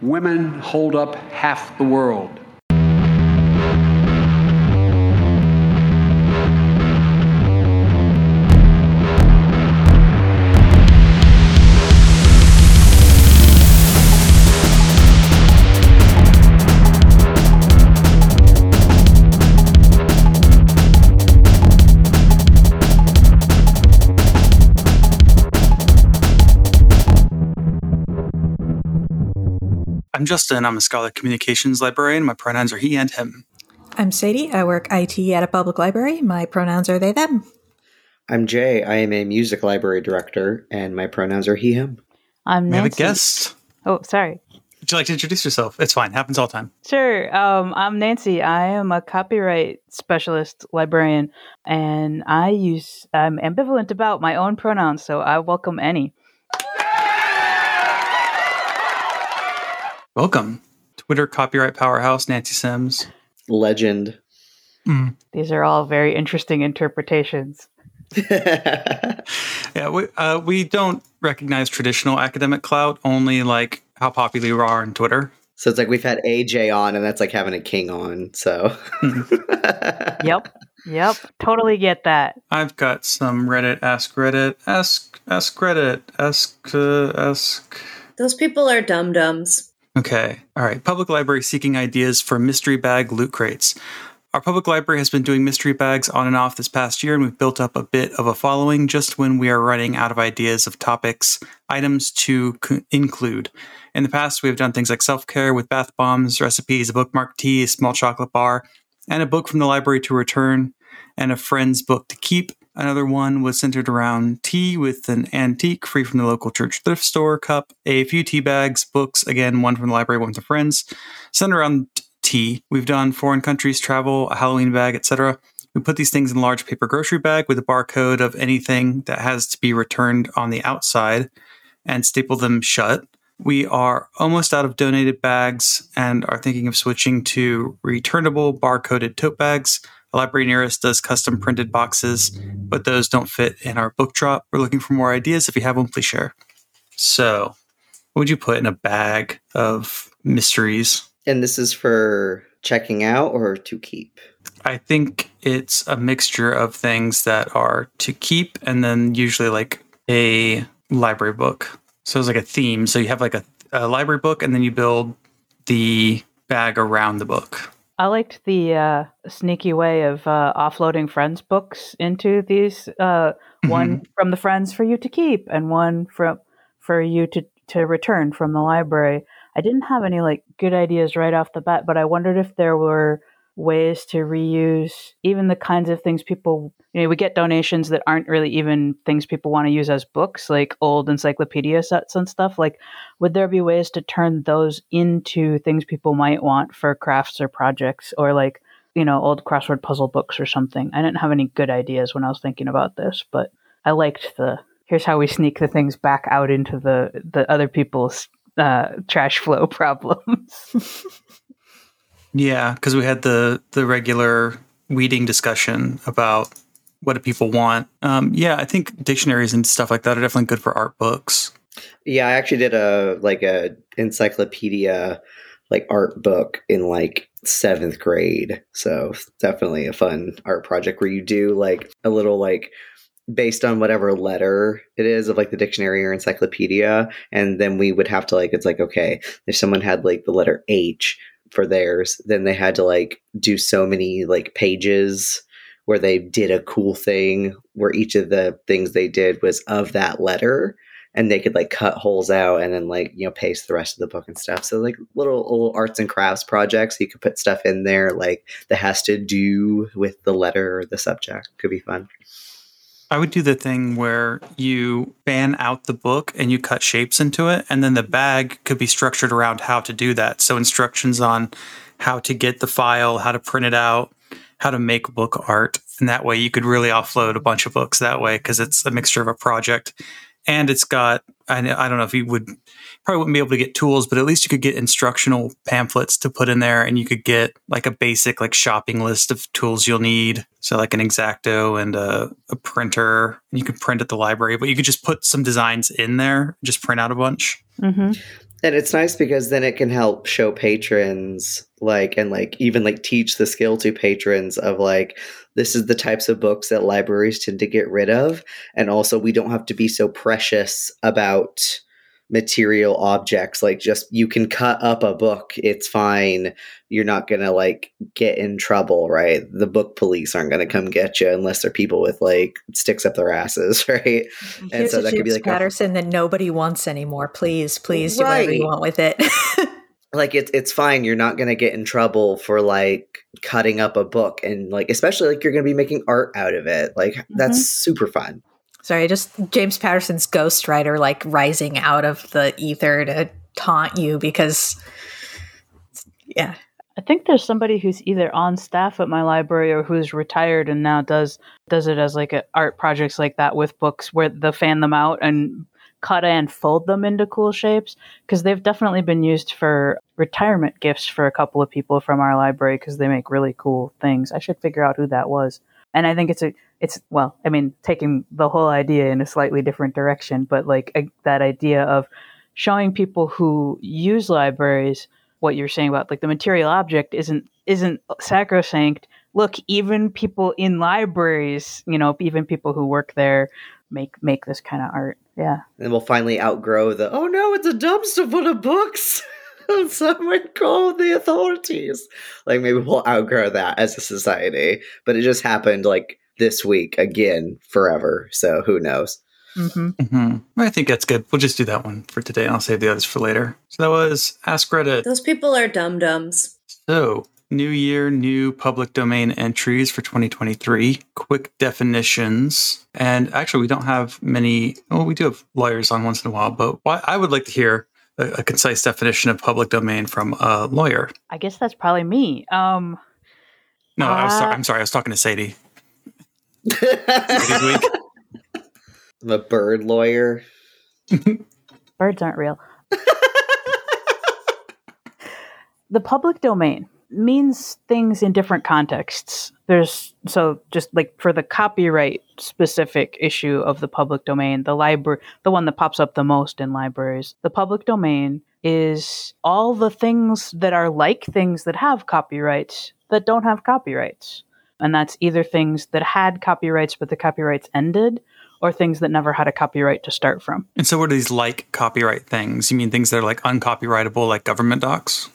Women hold up half the world. I'm Justin. I'm a Scholar Communications librarian. My pronouns are he and him. I'm Sadie. I work IT at a public library. My pronouns are they, them. I'm Jay. I am a music library director, and my pronouns are he, him. I'm We have a guest. Oh, sorry. Would you like to introduce yourself? It's fine. Happens all the time. Sure. Um, I'm Nancy. I am a copyright specialist librarian, and I use I'm ambivalent about my own pronouns, so I welcome any. Welcome. Twitter copyright powerhouse, Nancy Sims. Legend. These are all very interesting interpretations. Yeah, we, uh, we don't recognize traditional academic clout, only like how popular we are on Twitter. so it's like we've had AJ on, and that's like having a king on. So. Yep. Yep. Totally get that. I've got some Reddit, ask Reddit, ask, ask Reddit, ask, uh, ask. Those people are dum dums. Okay. All right. Public library seeking ideas for mystery bag loot crates. Our public library has been doing mystery bags on and off this past year, and we've built up a bit of a following just when we are running out of ideas of topics, items to include. In the past, we've done things like self care with bath bombs, recipes, a bookmark tea, a small chocolate bar, and a book from the library to return, and a friend's book to keep. Another one was centered around tea with an antique free from the local church thrift store cup, a few tea bags, books, again, one from the library, one from friends, centered around tea. We've done foreign countries, travel, a Halloween bag, etc. We put these things in a large paper grocery bag with a barcode of anything that has to be returned on the outside and staple them shut. We are almost out of donated bags and are thinking of switching to returnable barcoded tote bags. A library nearest does custom printed boxes, but those don't fit in our book drop. We're looking for more ideas. If you have one, please share. So, what would you put in a bag of mysteries? and this is for checking out or to keep. I think it's a mixture of things that are to keep and then usually like a library book. So it's like a theme. So you have like a, a library book and then you build the bag around the book. I liked the uh, sneaky way of uh, offloading friends' books into these. Uh, One from the friends for you to keep, and one from for you to to return from the library. I didn't have any like good ideas right off the bat, but I wondered if there were ways to reuse even the kinds of things people you know we get donations that aren't really even things people want to use as books like old encyclopedia sets and stuff. Like would there be ways to turn those into things people might want for crafts or projects or like you know old crossword puzzle books or something? I didn't have any good ideas when i was thinking about this but i liked the here's how we sneak the things back out into the the other people's uh, trash flow problems Yeah, because we had the the regular weeding discussion about what do people want. Um, yeah, I think dictionaries and stuff like that are definitely good for art books. Yeah, I actually did a like a encyclopedia like art book in like seventh grade. So definitely a fun art project where you do like a little like based on whatever letter it is of like the dictionary or encyclopedia. And then we would have to like it's like, okay, if someone had like the letter H for theirs, then they had to like do so many like pages where they did a cool thing where each of the things they did was of that letter and they could like cut holes out and then like you know paste the rest of the book and stuff. So like little little arts and crafts projects you could put stuff in there like that has to do with the letter or the subject. Could be fun I would do the thing where you ban out the book and you cut shapes into it, and then the bag could be structured around how to do that. So instructions on how to get the file, how to print it out, how to make book art, and that way you could really offload a bunch of books that way because it's a mixture of a project, and it's got I, I don't know if you would probably wouldn't be able to get tools, but at least you could get instructional pamphlets to put in there, and you could get like a basic like shopping list of tools you'll need. So like an exacto and a, a printer. You could print at the library, but you could just put some designs in there, just print out a bunch. hmm And it's nice because then it can help show patrons like and like even like teach the skill to patrons of like this is the types of books that libraries tend to get rid of. And also we don't have to be so precious about material objects. Like just you can cut up a book it's fine. You're not gonna like get in trouble right? The book police aren't gonna come get you unless they're people with like sticks up their asses right? Here's a James Patterson that nobody wants anymore. Please, please do whatever you want with it. like it's it's fine you're not gonna get in trouble for like cutting up a book and like especially like you're gonna be making art out of it like that's mm-hmm. super fun Sorry, just James Patterson's ghostwriter like rising out of the ether to taunt you because yeah. I think there's somebody who's either on staff at my library or who's retired and now does does it as like a art projects like that with books where they fan them out and cut and fold them into cool shapes because they've definitely been used for retirement gifts for a couple of people from our library because they make really cool things. I should figure out who that was. And I think it's a it's well, I mean, taking the whole idea in a slightly different direction, but like a, that idea of showing people who use libraries what you're saying about like the material object isn't isn't sacrosanct look even people in libraries you know even people who work there make make this kind of art yeah and we'll finally outgrow the oh no it's a dumpster full of books someone call the authorities like maybe we'll outgrow that as a society but it just happened like this week again forever so who knows mm-hmm. hmm I think that's good. We'll just do that one for today, I'll save the others for later. So that was Ask Reddit. Those people are dum dums. So, new year, new public domain entries for 2023, quick definitions. And actually, we don't have many, well, we do have lawyers on once in a while, but I would like to hear a, a concise definition of public domain from a lawyer. i guess that's probably me um No, I was, so- Uh, I'm sorry, I was talking to Sadie. Sadie's week. i'm a bird lawyer birds aren't real the public domain means things in different contexts there's so just like for the copyright specific issue of the public domain the library the one that pops up the most in libraries the public domain is all the things that are like things that have copyrights that don't have copyrights and that's either things that had copyrights but the copyrights ended or things that never had a copyright to start from And so, what are these like copyright things? You mean things that are like uncopyrightable, like government docs?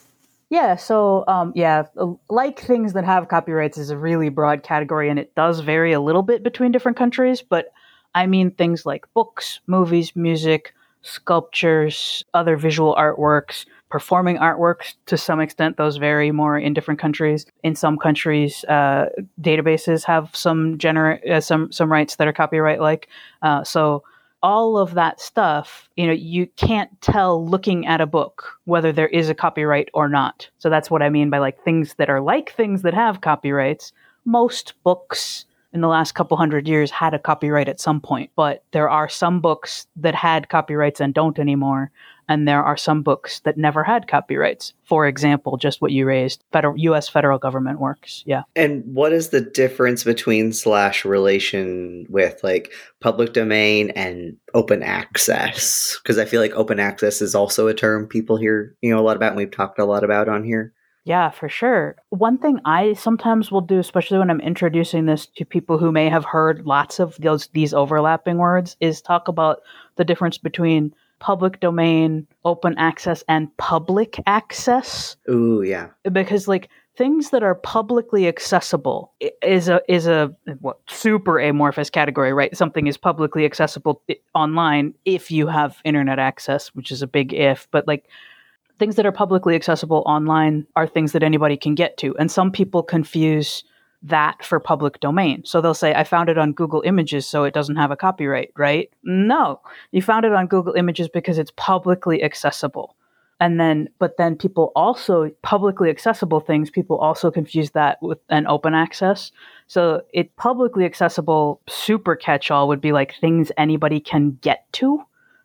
Yeah, so um, yeah, uh, like things that have copyrights is a really broad category, and it does vary a little bit between different countries. But I mean things like books, movies, music, sculptures, other visual artworks, performing artworks. To some extent, those vary more in different countries. In some countries, uh, databases have some gener- uh, some some rights that are copyright like. Uh, so all of that stuff, you know, you can't tell looking at a book whether there is a copyright or not. So that's what I mean by like things that are like things that have copyrights. Most books in the last couple hundred years had a copyright at some point, but there are some books that had copyrights and don't anymore. And there are some books that never had copyrights. For example, just what you raised, federal, U.S. federal government works. Yeah. And what is the difference between slash relation with like public domain and open access? Because I feel like open access is also a term people hear you know a lot about, and we've talked a lot about on here. Yeah, for sure. One thing I sometimes will do, especially when I'm introducing this to people who may have heard lots of those these overlapping words, is talk about the difference between public domain, open access, and public access. Ooh, yeah. Because like things that are publicly accessible is a is a what, super amorphous category, right? Something is publicly accessible online if you have internet access, which is a big if, but like things that are publicly accessible online are things that anybody can get to. And some people confuse that for public domain. So they'll say, I found it on Google Images, so it doesn't have a copyright, right? No, you found it on Google Images because it's publicly accessible. And then, but then people also, publicly accessible things, people also confuse that with an open access. So it publicly accessible super catch all would be like things anybody can get to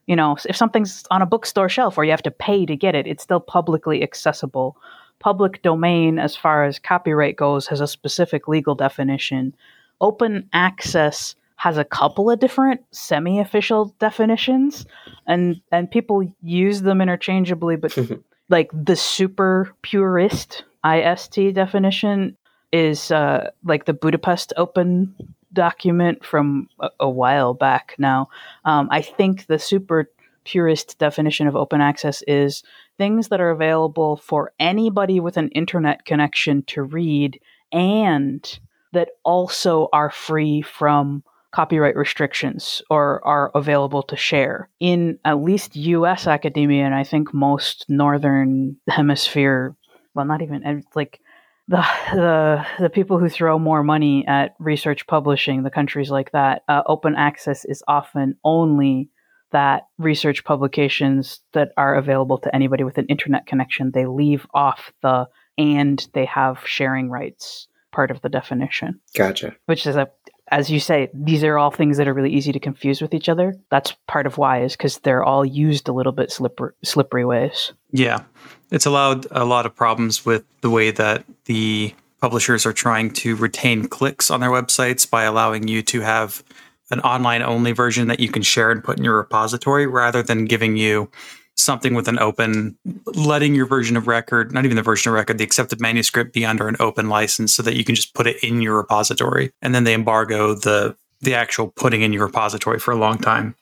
you know, if something's on a bookstore shelf or you have to pay to get it, it's still publicly accessible. Public domain, as far as copyright goes, has a specific legal definition. Open access has a couple of different semi-official definitions and and people use them interchangeably but like the super purist ist definition is uh, like the budapest open document from a, a while back now um, i think the super purist definition of open access is things that are available for anybody with an internet connection to read and that also are free from copyright restrictions or are available to share. In at least US academia, and I think most Northern Hemisphere, well, not even like the, the, the people who throw more money at research publishing, the countries like that, uh, open access is often only that research publications that are available to anybody with an internet connection, they leave off the and they have sharing rights part of the definition. Gotcha. Which is a as you say, these are all things that are really easy to confuse with each other. That's part of why is because they're all used a little bit slippery, slippery ways. Yeah, it's allowed a lot of problems with the way that the publishers are trying to retain clicks on their websites by allowing you to have an online only version that you can share and put in your repository rather than giving you something with an open, letting your version of record, not even the version of record, the accepted manuscript be under an open license so that you can just put it in your repository. And then they embargo the the actual putting in your repository for a long time.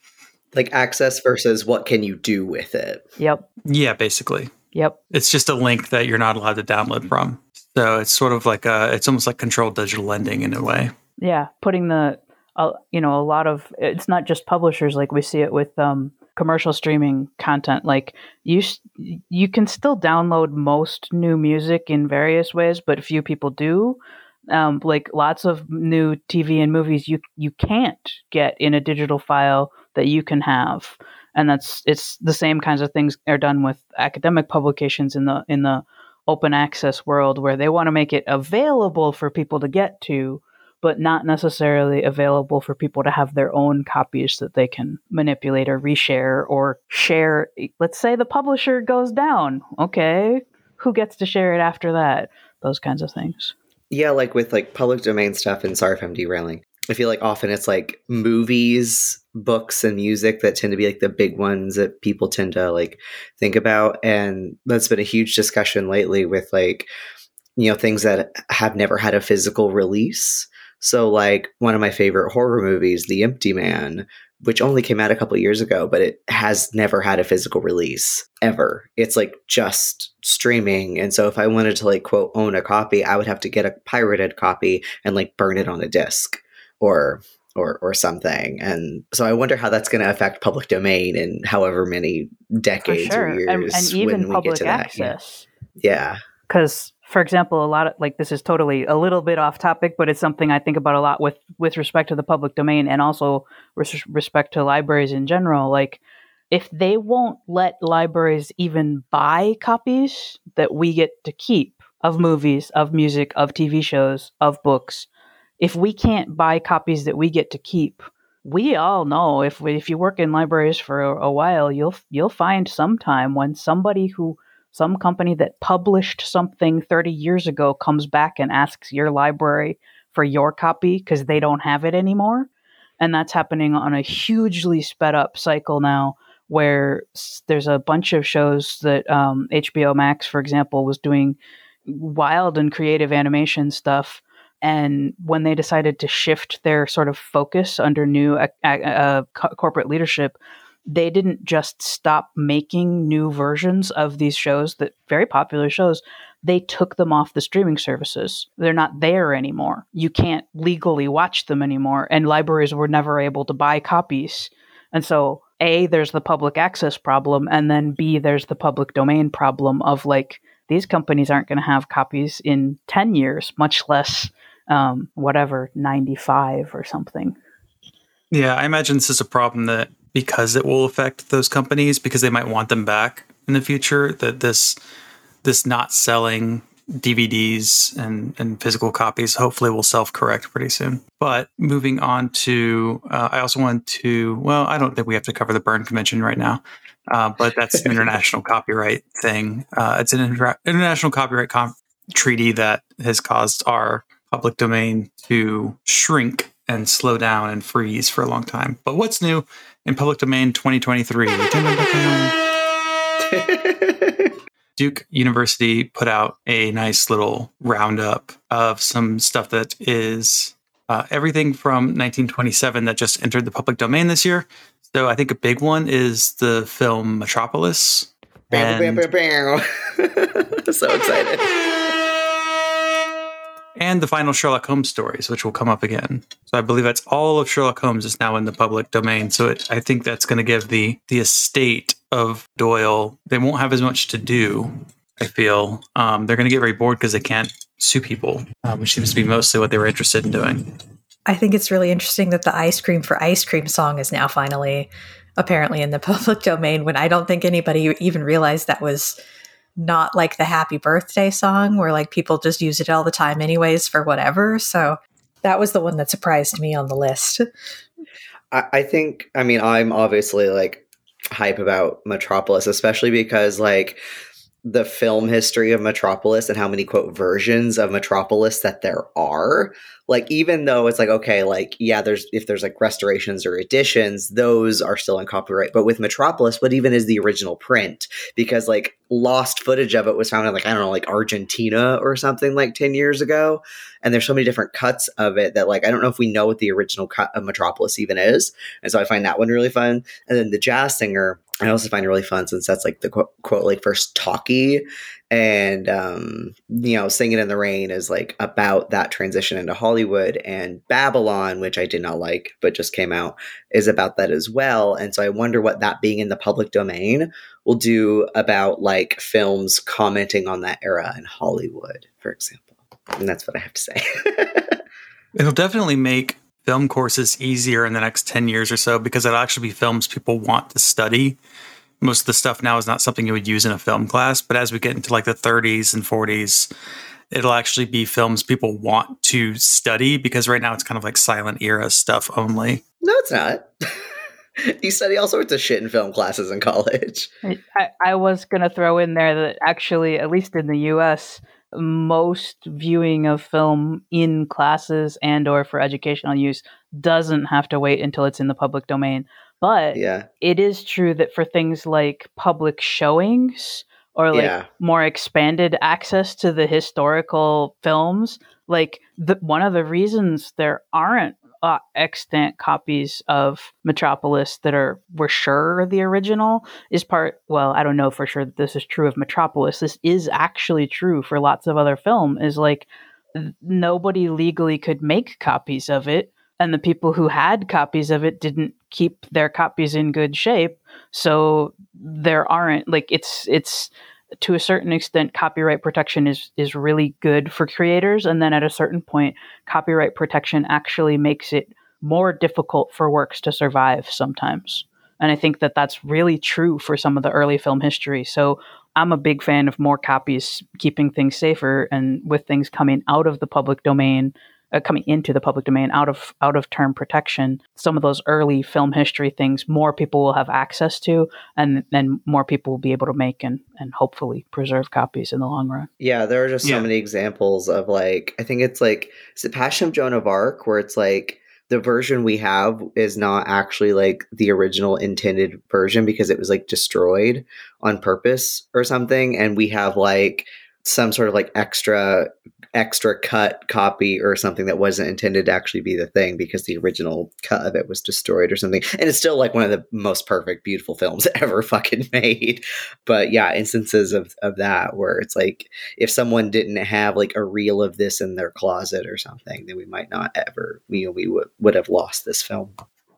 Like access versus what can you do with it? Yep. Yeah, basically. Yep. It's just a link that you're not allowed to download from. So it's sort of like a, it's almost like controlled digital lending in a way. Yeah, putting the, you know, a lot of it's not just publishers like we see it with um, commercial streaming content like you you can still download most new music in various ways but few people do. Um, like lots of new tv and movies you you can't get in a digital file that you can have. And that's it's the same kinds of things are done with academic publications in the in the open access world where they want to make it available for people to get to but not necessarily available for people to have their own copies that they can manipulate or reshare or share. Let's say the publisher goes down. Okay, who gets to share it after that? Those kinds of things. Yeah, like with like public domain stuff, and sorry if I'm derailing. I feel like often it's like movies, books, and music that tend to be like the big ones that people tend to like think about. And that's been a huge discussion lately with like, you know, things that have never had a physical release. So, like one of my favorite horror movies, The Empty Man, which only came out a couple years ago, but it has never had a physical release ever. It's like just streaming. And so, if I wanted to like quote own a copy, I would have to get a pirated copy and like burn it on a disc or or or something. And so I wonder how that's going to affect public domain in however many decades sure. or years and, and even public access. Yeah. Because for example, a lot of like this is totally a little bit off topic, but it's something I think about a lot with with respect to the public domain and also with respect to libraries in general. Like, if they won't let libraries even buy copies that we get to keep of movies, of music, of TV shows, of books, if we can't buy copies that we get to keep, we all know if if you work in libraries for a, a while, you'll you'll find sometime when somebody who some company that published something 30 years ago comes back and asks your library for your copy because they don't have it anymore. And that's happening on a hugely sped up cycle now where there's a bunch of shows that um, HBO Max, for example, was doing wild and creative animation stuff. And when they decided to shift their sort of focus under new uh, uh, corporate leadership, they didn't just stop making new versions of these shows that very popular shows they took them off the streaming services. They're not there anymore. You can't legally watch them anymore and libraries were never able to buy copies. And so a there's the public access problem and then b there's the public domain problem of like these companies aren't going to have copies in 10 years much less um, whatever 95 or something. Yeah i imagine this is a problem that because it will affect those companies because they might want them back in the future that this this not selling DVDs and, and physical copies hopefully will self correct pretty soon. But moving on to, uh, I also want to, well, I don't think we have to cover the Berne Convention right now, uh, but that's an international copyright thing. Uh, it's an inter- international copyright com- treaty that has caused our public domain to shrink and slow down and freeze for a long time. But what's new in public domain 2023? Duke University put out a nice little roundup of some stuff that is uh, everything from 1927 that just entered the public domain this year. So I think a big one is the film Metropolis. Bam, bam, bam, bam. so excited. And the final Sherlock Holmes stories, which will come up again. So I believe that's all of Sherlock Holmes is now in the public domain. So it, I think that's going to give the the estate of Doyle. They won't have as much to do. I feel um, they're going to get very bored because they can't sue people, um, which seems to be mostly what they were interested in doing. I think it's really interesting that the ice cream for ice cream song is now finally apparently in the public domain when I don't think anybody even realized that was not like the happy birthday song where like people just use it all the time anyways for whatever. So that was the one that surprised me on the list. I, I think, I mean, I'm obviously like hype about Metropolis, especially because like the film history of Metropolis and how many quote versions of Metropolis that there are. Like even though it's like okay, like yeah, there's if there's like restorations or additions, those are still in copyright. But with Metropolis, what even is the original print? Because like lost footage of it was found in like I don't know, like Argentina or something like 10 years ago. And there's so many different cuts of it that like I don't know if we know what the original cut of Metropolis even is. And so I find that one really fun. And then the jazz singer I also find it really fun since that's like the quote, quote like first talkie. And um you know singing in the rain is like about that transition into hollywood and babylon which i did not like but just came out is about that as well. And so i wonder what that being in the public domain will do about like films commenting on that era in hollywood for example. And that's what i have to say. It'll definitely make film courses easier in the next 10 years or so because it'll actually be films people want to study. Most of the stuff now is not something you would use in a film class, but as we get into like the 30s and 40s, it'll actually be films people want to study because right now it's kind of like silent era stuff only. No, it's not. you study all sorts of shit in film classes in college. I, I was going to throw in there that actually, at least in the US, most viewing of film in classes and or for educational use doesn't have to wait until it's in the public domain but yeah. it is true that for things like public showings or like Yeah. more expanded access to the historical films like the, one of the reasons there aren't uh, extant copies of Metropolis that are we're sure the original is part. Well, I don't know for sure that this is true of Metropolis. This is actually true for lots of other film. Is like nobody legally could make copies of it, and the people who had copies of it didn't keep their copies in good shape. So there aren't like it's it's to a certain extent copyright protection is is really good for creators and then at a certain point copyright protection actually makes it more difficult for works to survive sometimes. And i think that that's really true for some of the early film history. So i'm a big fan of more copies keeping things safer and with things coming out of the public domain uh, coming into the public domain out of out of term protection some of those early film history things more people will have access to and then more people will be able to make and and hopefully preserve copies in the long run Yeah, there are just Yeah. so many examples of like I think it's like is it Passion of Joan of Arc where it's like the version we have is not actually like the original intended version because it was like destroyed on purpose or something and we have like some sort of like extra extra cut copy or something that wasn't intended to actually be the thing because the original cut of it was destroyed or something. And it's still like one of the most perfect beautiful films ever fucking made. But yeah instances of of that where it's like if someone didn't have like a reel of this in their closet or something then we might not ever we we would, would have lost this film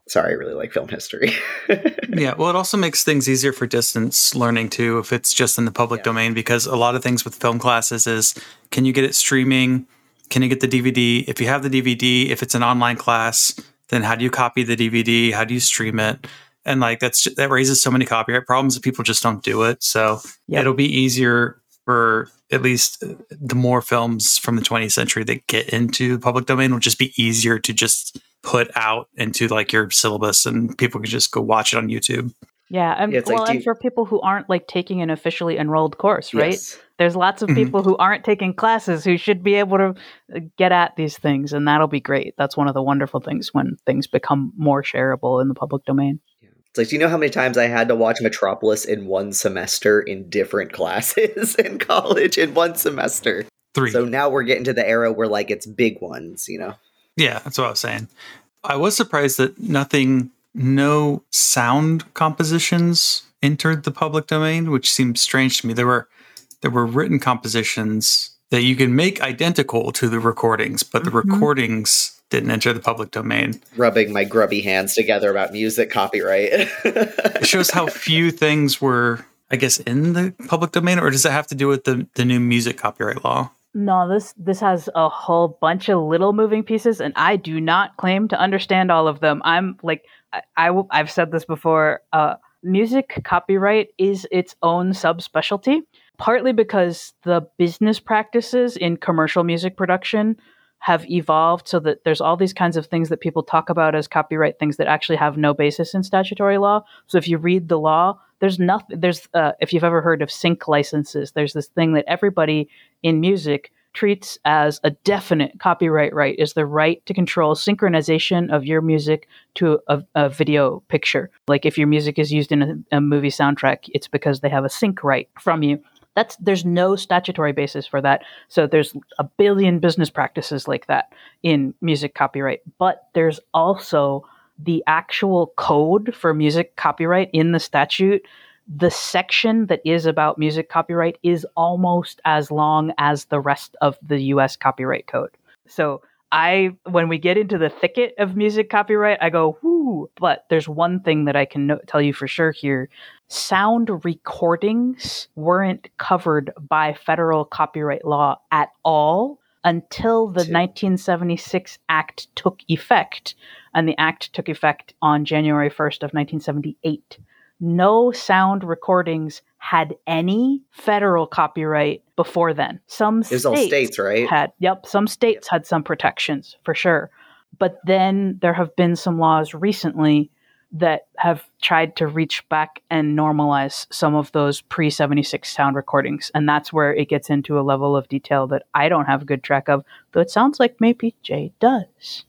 sorry i really like film history Yeah, well, it also makes things easier for distance learning too if it's just in the public Yeah. domain because a lot of things with film classes is can you get it streaming? Can you get the DVD? If you have the DVD, if it's an online class, then how do you copy the DVD? How do you stream it? And like that's that raises so many copyright problems that people just don't do it. So it'll be easier for at least uh, the more films from the 20th century that get into the public domain will just be easier to just put out into like your syllabus and people can just go watch it on YouTube. Yeah, and Yeah, it's like, well, do and for people who aren't like taking an officially enrolled course, right? Yes. There's lots of Mhm. people who aren't taking classes who should be able to uh, get at these things, and that'll be great. That's one of the wonderful things when things become more shareable in the public domain. It's like, do you know how many times I had to watch Metropolis in one semester in different classes in college in one semester? Three. So now we're getting to the era where like it's big ones, you know. Yeah, that's what I was saying. I was surprised that nothing, no sound compositions entered the public domain, which seems strange to me. There were there were written compositions that you can make identical to the recordings, but the Mhm. recordings didn't enter the public domain. Rubbing my grubby hands together about music copyright. It shows how few things were, I guess, in the public domain, or does it have to do with the, the new music copyright law? No, this this has a whole bunch of little moving pieces, and I do not claim to understand all of them. I'm like I, I have said this before. Uh, music copyright is its own subspecialty, partly because the business practices in commercial music production have evolved so that there's all these kinds of things that people talk about as copyright things that actually have no basis in statutory law. So if you read the law, there's nothing. There's uh, if you've ever heard of sync licenses, there's this thing that everybody in music treats as a definite copyright right is the right to control synchronization of your music to a, a video picture. Like if your music is used in a, a movie soundtrack, it's because they have a sync right from you. That's there's no statutory basis for that. So there's a billion business practices like that in music copyright, but there's also the actual code for music copyright in the statute the section that is about music copyright is almost as long as the rest of the US copyright code. So I when we get into the thicket of music copyright, I go, whoo, but there's one thing that I can no- tell you for sure here. Sound recordings weren't covered by federal copyright law at all until the Two. 1976 Act took effect. And the Act took effect on January 1st of 1978 no sound recordings had any federal copyright before then. Some all states, right? had yep, some states had some protections for sure. But then there have been some laws recently that have tried to reach back and normalize some of those pre 76 sound recordings. And that's where it gets into a level of detail that I don't have a good track of, though it sounds like maybe Jay does.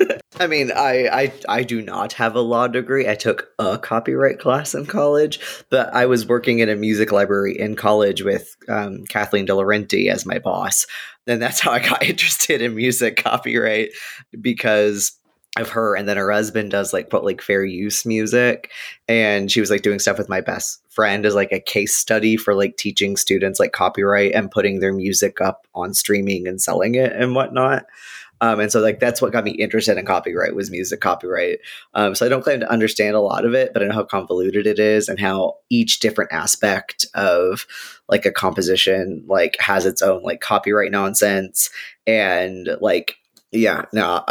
I mean, I, I I do not have a law degree. I took a copyright class in college, but I was working in a music library in college with um, Kathleen DeLaurenti as my boss, and that's how I got interested in music copyright because of her. And then her husband does like what like fair use music, and she was like doing stuff with my best friend as like a case study for like teaching students like copyright and putting their music up on streaming and selling it and whatnot. Um, and so like that's what got me interested in copyright was music copyright. Um, so I don't claim to understand a lot of it, but I know how convoluted it is and how each different aspect of like a composition like has its own like copyright nonsense and like yeah no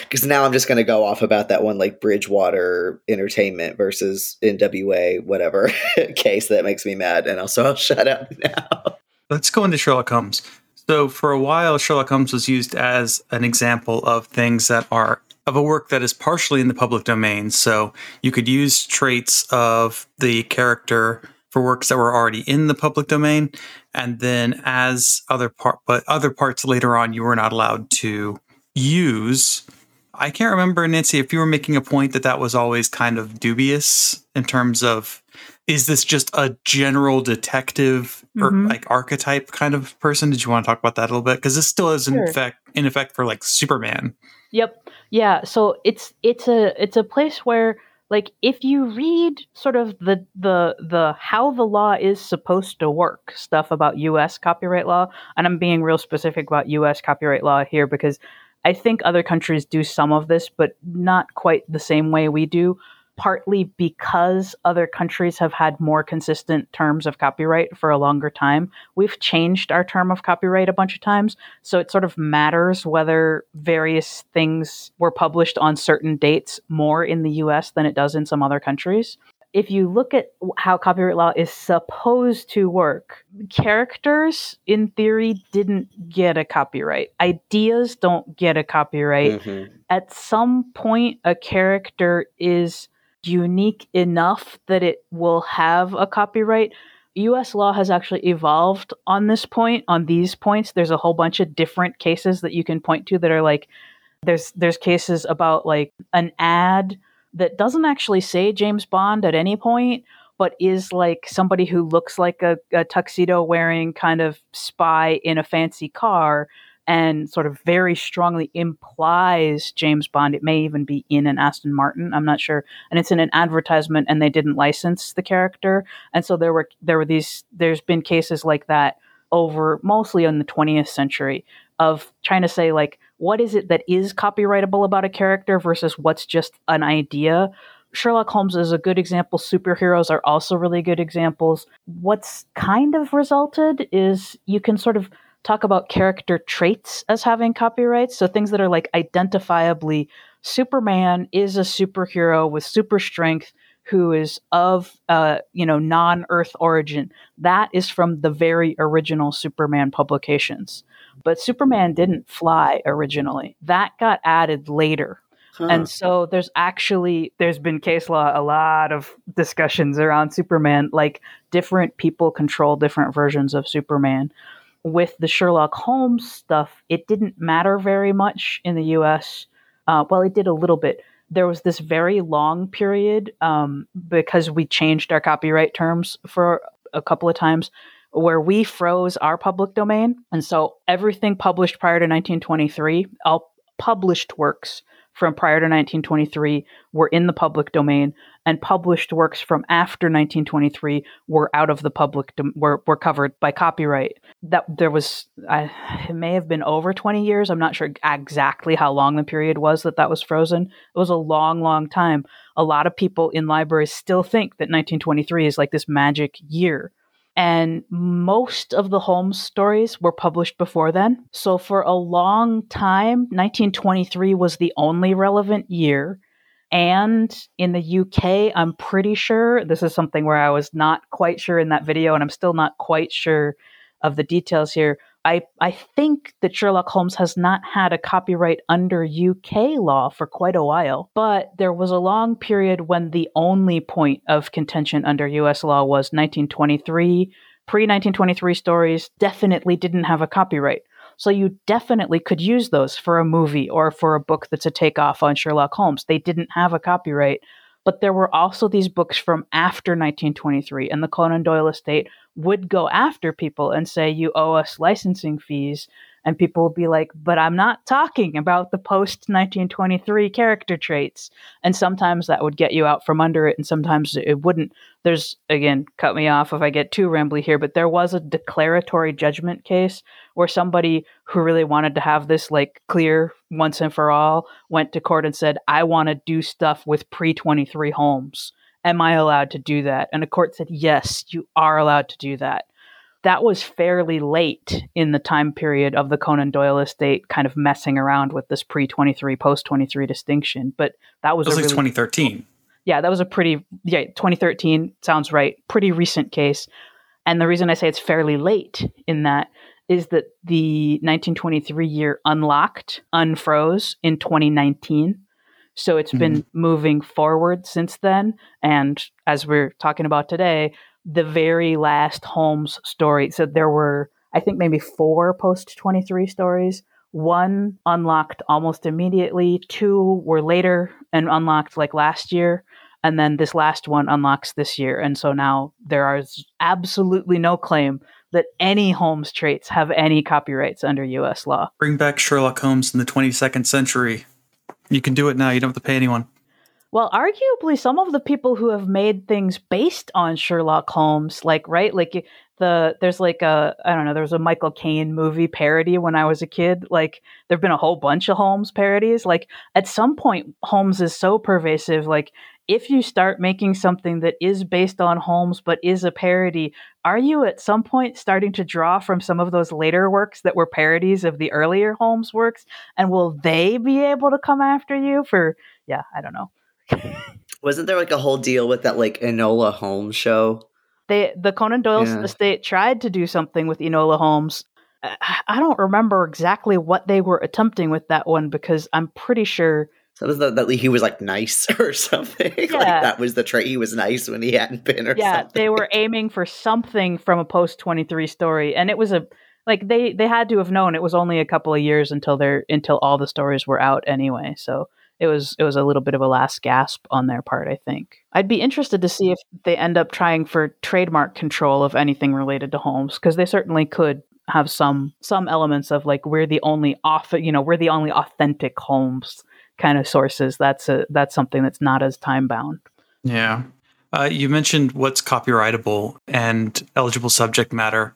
because now i'm just going to go off about that one like bridgewater entertainment versus nwa whatever case that makes me mad and also i'll shut up now Let's go into Sherlock Holmes. So, for a while, Sherlock Holmes was used as an example of things that are of a work that is partially in the public domain. So, you could use traits of the character for works that were already in the public domain, and then as other part, but other parts later on, you were not allowed to use. I can't remember, Nancy, if you were making a point that that was always kind of dubious in terms of is this just a general detective or Mhm. like archetype kind of person? Did you want to talk about that a little bit? Because this still is in Sure. effect in effect for like Superman. Yep. Yeah. So it's it's a it's a place where like if you read sort of the the the how the law is supposed to work stuff about US copyright law, and I'm being real specific about US copyright law here because I think other countries do some of this, but not quite the same way we do. Partly because other countries have had more consistent terms of copyright for a longer time. We've changed our term of copyright a bunch of times. So it sort of matters whether various things were published on certain dates more in the US than it does in some other countries. If you look at how copyright law is supposed to work, characters in theory didn't get a copyright. Ideas don't get a copyright Mhm. at some point a character is unique enough that it will have a copyright. US law has actually evolved on this point, on these points. There's a whole bunch of different cases that you can point to that are like there's there's cases about like an ad that doesn't actually say James Bond at any point, but is like somebody who looks like a, a tuxedo wearing kind of spy in a fancy car and sort of very strongly implies James Bond. It may even be in an Aston Martin. I'm not sure. And it's in an advertisement, and they didn't license the character. And so there were there were these. There's been cases like that over mostly in the 20th century of trying to say like what is it that is copyrightable about a character versus what's just an idea. Sherlock Holmes is a good example. Superheroes are also really good examples. What's kind of resulted is you can sort of talk about character traits as having copyrights. So things that are like identifiably Superman is a superhero with super strength who is of uh, you know non-Earth origin. That is from the very original Superman publications. But Superman didn't fly originally. That got added later. Huh. And so there's actually there's been case law a lot of discussions around Superman like different people control different versions of Superman with the Sherlock Holmes stuff, it didn't matter very much in the US. Uh, well, it did a little bit. There was this very long period um, because we changed our copyright terms for a couple of times where we froze our public domain. And so everything published prior to 1923, all published works from prior to 1923 were in the public domain, and published works from after 1923 were out of the public dom- were were covered by copyright. That there was, I, it may have been over 20 years. I'm not sure exactly how long the period was that that was frozen. It was a long, long time. A lot of people in libraries still think that 1923 is like this magic year and most of the Holmes stories were published before then. So for a long time, 1923 was the only relevant year. And in the UK, I'm pretty sure this is something where I was not quite sure in that video, and I'm still not quite sure of the details here. I, I think that Sherlock Holmes has not had a copyright under UK law for quite a while, but there was a long period when the only point of contention under US law was 1923. Pre 1923 stories definitely didn't have a copyright. So you definitely could use those for a movie or for a book that's a takeoff on Sherlock Holmes. They didn't have a copyright. But there were also these books from after 1923, and the Conan Doyle estate would go after people and say, You owe us licensing fees. And people would be like, But I'm not talking about the post 1923 character traits. And sometimes that would get you out from under it, and sometimes it wouldn't. There's, again, cut me off if I get too rambly here, but there was a declaratory judgment case where somebody who really wanted to have this like clear once and for all went to court and said, I want to do stuff with pre 23 Holmes Am I allowed to do that? And a court said, Yes, you are allowed to do that. That was fairly late in the time period of the Conan Doyle estate kind of messing around with this pre 23, post 23 distinction. But that was, was like really, 2013. Yeah, that was a pretty, yeah, 2013 sounds right. Pretty recent case. And the reason I say it's fairly late in that is that the 1923 year unlocked, unfroze in 2019. So it's mm-hmm. been moving forward since then. And as we're talking about today, the very last Holmes story. So there were, I think, maybe four post 23 stories. One unlocked almost immediately, two were later and unlocked like last year. And then this last one unlocks this year. And so now there is absolutely no claim that any Holmes traits have any copyrights under US law. Bring back Sherlock Holmes in the 22nd century. You can do it now. You don't have to pay anyone. Well, arguably, some of the people who have made things based on Sherlock Holmes, like right, like the there's like a I don't know, there was a Michael Caine movie parody when I was a kid. Like there've been a whole bunch of Holmes parodies. Like at some point, Holmes is so pervasive. Like if you start making something that is based on Holmes but is a parody, are you at some point starting to draw from some of those later works that were parodies of the earlier Holmes works? And will they be able to come after you for, yeah, I don't know. Wasn't there like a whole deal with that like Enola Holmes show? They the Conan Doyle yeah. estate tried to do something with Enola Holmes. I don't remember exactly what they were attempting with that one because I'm pretty sure So was the, that he was like nice or something. like Yeah. that was the trait. He was nice when he hadn't been or yeah, something. they were aiming for something from a post 23 story and it was a like they they had to have known it was only a couple of years until they're until all the stories were out anyway. So it was it was a little bit of a last gasp on their part, I think. I'd be interested to see if they end up trying for trademark control of anything related to Holmes because they certainly could have some some elements of like we're the only off you know we're the only authentic Holmes kind of sources. That's a that's something that's not as time bound. Yeah. Uh, you mentioned what's copyrightable and eligible subject matter.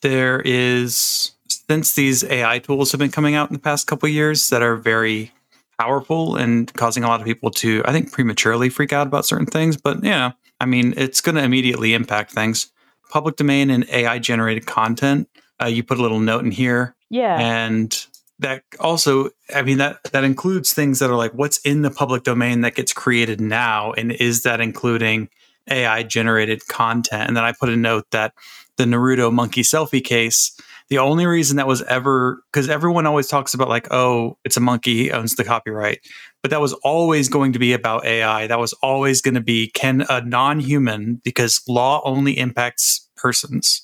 There is, since these AI tools have been coming out in the past couple of years that are very powerful and causing a lot of people to, I think, prematurely freak out about certain things. But, yeah, I mean, it's going to immediately impact things. Public domain and AI generated content, uh, you put a little note in here Yeah. and that also i mean that that includes things that are like what's in the public domain that gets created now? And is that including ai generated content? And then i put a note that the naruto monkey selfie case the only reason that was ever because everyone always talks about like oh it's a monkey he owns the copyright. But that was always going to be about ai that was always going to be can a non-human because law only impacts persons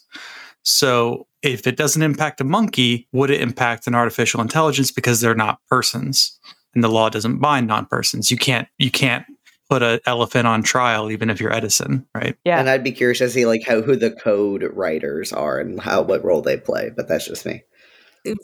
so if it doesn't impact a monkey, would it impact an artificial intelligence because they're not persons? And the law doesn't bind non-persons. You can't you can't put an elephant on trial even if you're Edison, right? yeah. And I'd be curious to see like how who the code writers are and how what role they play. But that's just me.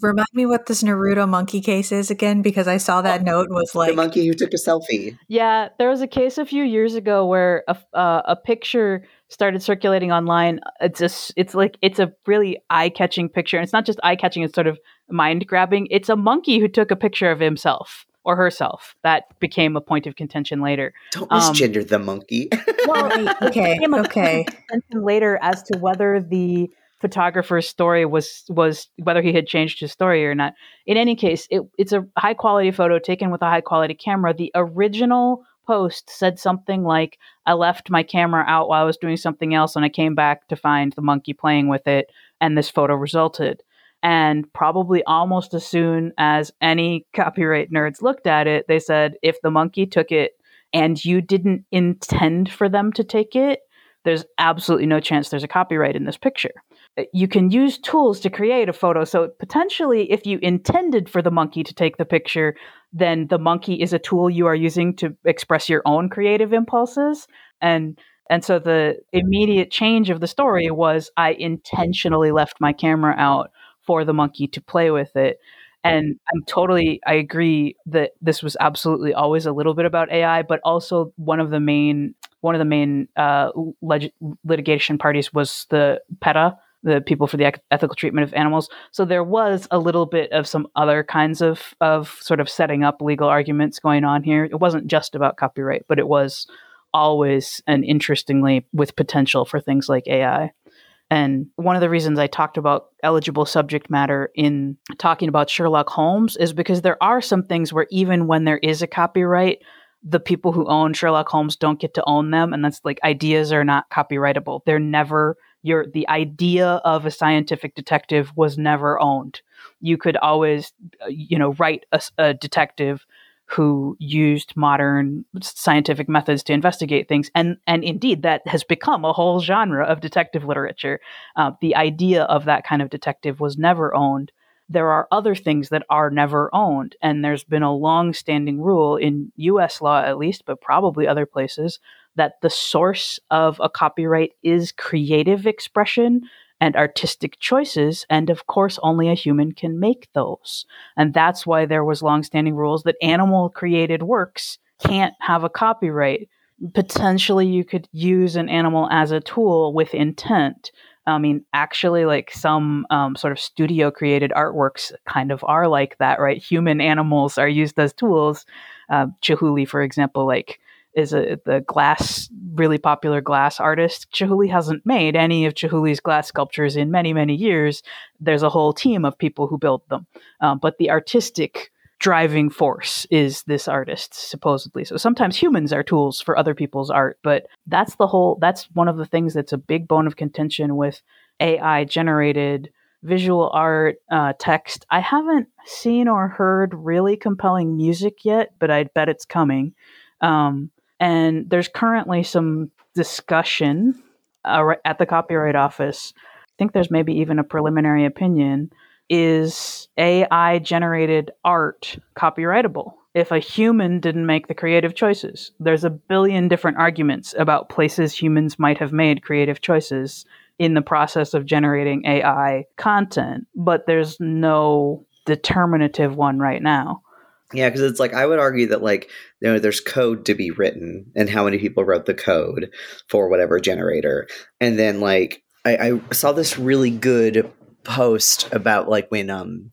Remind me what this Naruto monkey case is again, because I saw that note and was like, the monkey who took a selfie. Yeah, there was a case a few years ago where a uh, a picture started circulating online. It's just it's like it's a really eye catching picture, and it's not just eye catching; it's sort of mind grabbing. It's a monkey who took a picture of himself or herself. That became a point of contention later. Don't Um, misgender the monkey. Right, okay, became a okay. contention later as to whether the photographer's story was was whether he had changed his story or not. In any case, it, it's a high quality photo taken with a high quality camera. The original post said something like, "I left my camera out while I was doing something else, and I came back to find the monkey playing with it, and this photo resulted." And probably almost as soon as any copyright nerds looked at it, they said, if the monkey took it and you didn't intend for them to take it, there's absolutely no chance there's a copyright in this picture. Uh, You can use tools to create a photo. So potentially, if you intended for the monkey to take the picture, then the monkey is a tool you are using to express your own creative impulses. And and so the immediate change of the story was I intentionally left my camera out for the monkey to play with it. And I'm totally, I agree that this was absolutely always a little bit about AI, but also one of the main, one of the main uh, leg- litigation parties was the PETA, the people for the ethical treatment of animals. So there was a little bit of some other kinds of of sort of setting up legal arguments going on here. It wasn't just about copyright, but it was always and interestingly with potential for things like AI. And one of the reasons I talked about eligible subject matter in talking about Sherlock Holmes is because there are some things where even when there is a copyright, the people who own Sherlock Holmes don't get to own them. And that's like ideas are not copyrightable. They're never your the idea of a scientific detective was never owned. You could always, uh, you know, write a detective who used modern scientific methods to investigate things, and and indeed that has become a whole genre of detective literature. Uh, the idea of that kind of detective was never owned. There are other things that are never owned, and there's been a long-standing rule in U.S. law, at least, but probably other places, that the source of a copyright is creative expression and artistic choices and of course only a human can make those. And that's why there was longstanding rules that animal created works can't have a copyright. Potentially you could use an animal as a tool with intent. I mean actually like some um, sort of studio created artworks kind of are like that right? Human animals are used as tools. Uh, Chihuly, for example like is a the glass really popular glass artist. Chihuly hasn't made any of Chihuly's glass sculptures in many many years. There's a whole team of people who built them, um, but the artistic driving force is this artist supposedly. So sometimes humans are tools for other people's art, but that's the whole. That's one of the things that's a big bone of contention with AI generated visual art, uh, text. I haven't seen or heard really compelling music yet, but I bet it's coming. Um, and there's currently some discussion uh, at the Copyright Office. I think there's maybe even a preliminary opinion. Is AI generated art copyrightable? If a human didn't make the creative choices, there's a billion different arguments about places humans might have made creative choices in the process of generating AI content, but there's no determinative one right now. Yeah, because it's like I would argue that like you know there's code to be written and how many people wrote the code for whatever generator, and then like I, I saw this really good post about like when um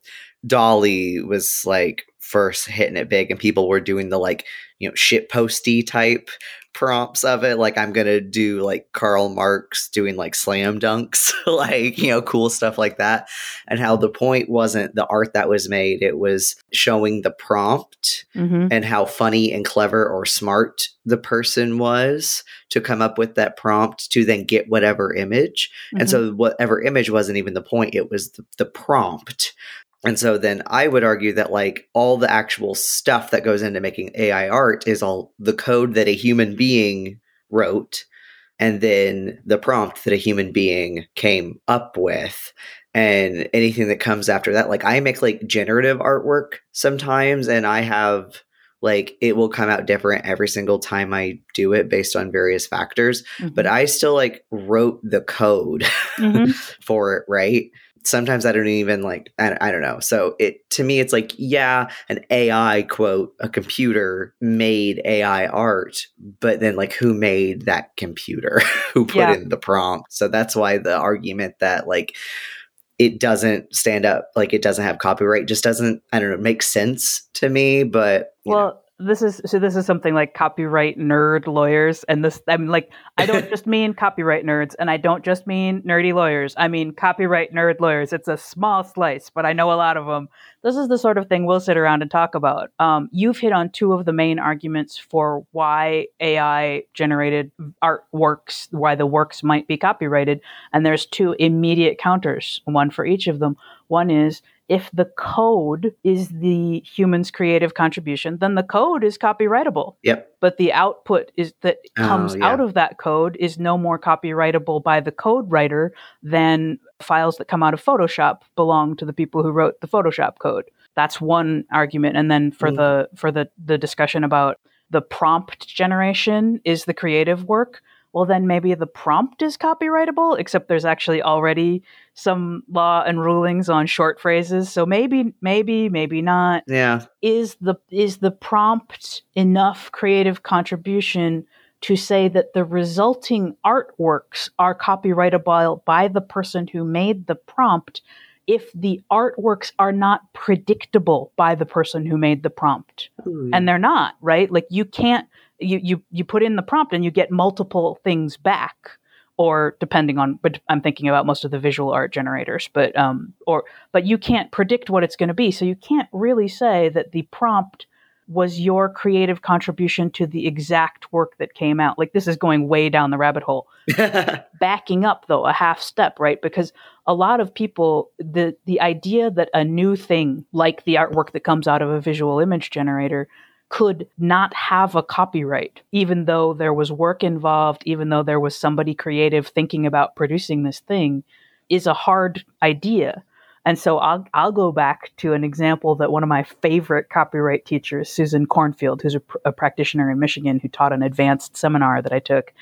DALL-E was like first hitting it big and people were doing the like you know shit posty type prompts of it like i'm gonna do like karl marx doing like slam dunks like you know cool stuff like that. And how the point wasn't the art that was made it was showing the prompt Mm-hmm. and how funny and clever or smart the person was to come up with that prompt to then get whatever image. And so whatever image wasn't even the point it was the, the prompt and so then I would argue that like all the actual stuff that goes into making AI art is all the code that a human being wrote and then the prompt that a human being came up with and anything that comes after that like I make like generative artwork sometimes and I have like it will come out different every single time I do it based on various factors but I still like wrote the code Mhm. for it, right? Sometimes I don't even like I, I don't know. So it to me it's like yeah, an AI quote, a computer made AI art, but then like who made that computer? who put Yeah. in the prompt? So that's why the argument that like it doesn't stand up like it doesn't have copyright just doesn't I don't know make sense to me, but you know. This is so. This is something like copyright nerd lawyers, and this. i'm like, I don't just mean copyright nerds, and I don't just mean nerdy lawyers. I mean copyright nerd lawyers. It's a small slice, but I know a lot of them. This is the sort of thing we'll sit around and talk about. Um, you've hit on two of the main arguments for why AI generated art works, why the works might be copyrighted, and there's two immediate counters, one for each of them. One is if the code is the human's creative contribution, then the code is copyrightable. Yep. But the output is that Oh, comes yeah. out of that code is no more copyrightable by the code writer than files that come out of Photoshop belong to the people who wrote the Photoshop code. That's one argument. And then for Mm. the for the the discussion about the prompt generation is the creative work. Well, then maybe the prompt is copyrightable, except there's actually already some law and rulings on short phrases. So maybe, maybe, maybe not Yeah. is the is the prompt enough creative contribution to say that the resulting artworks are copyrightable by the person who made the prompt if the artworks are not predictable by the person who made the prompt hmm. and they're not right like you can't you you you put in the prompt and you get multiple things back or depending on but i'm thinking about most of the visual art generators but um or but you can't predict what it's going to be. So you can't really say that the prompt was your creative contribution to the exact work that came out. Like this is going way down the rabbit hole. Backing up though a half step right? Because a lot of people the the idea that a new thing like the artwork that comes out of a visual image generator could not have a copyright even though there was work involved even though there was somebody creative thinking about producing this thing is a hard idea. And so I'll, I'll go back to an example that one of my favorite copyright teachers, Susan Kornfield, who's a, pr- a practitioner in Michigan who taught an advanced seminar that I took,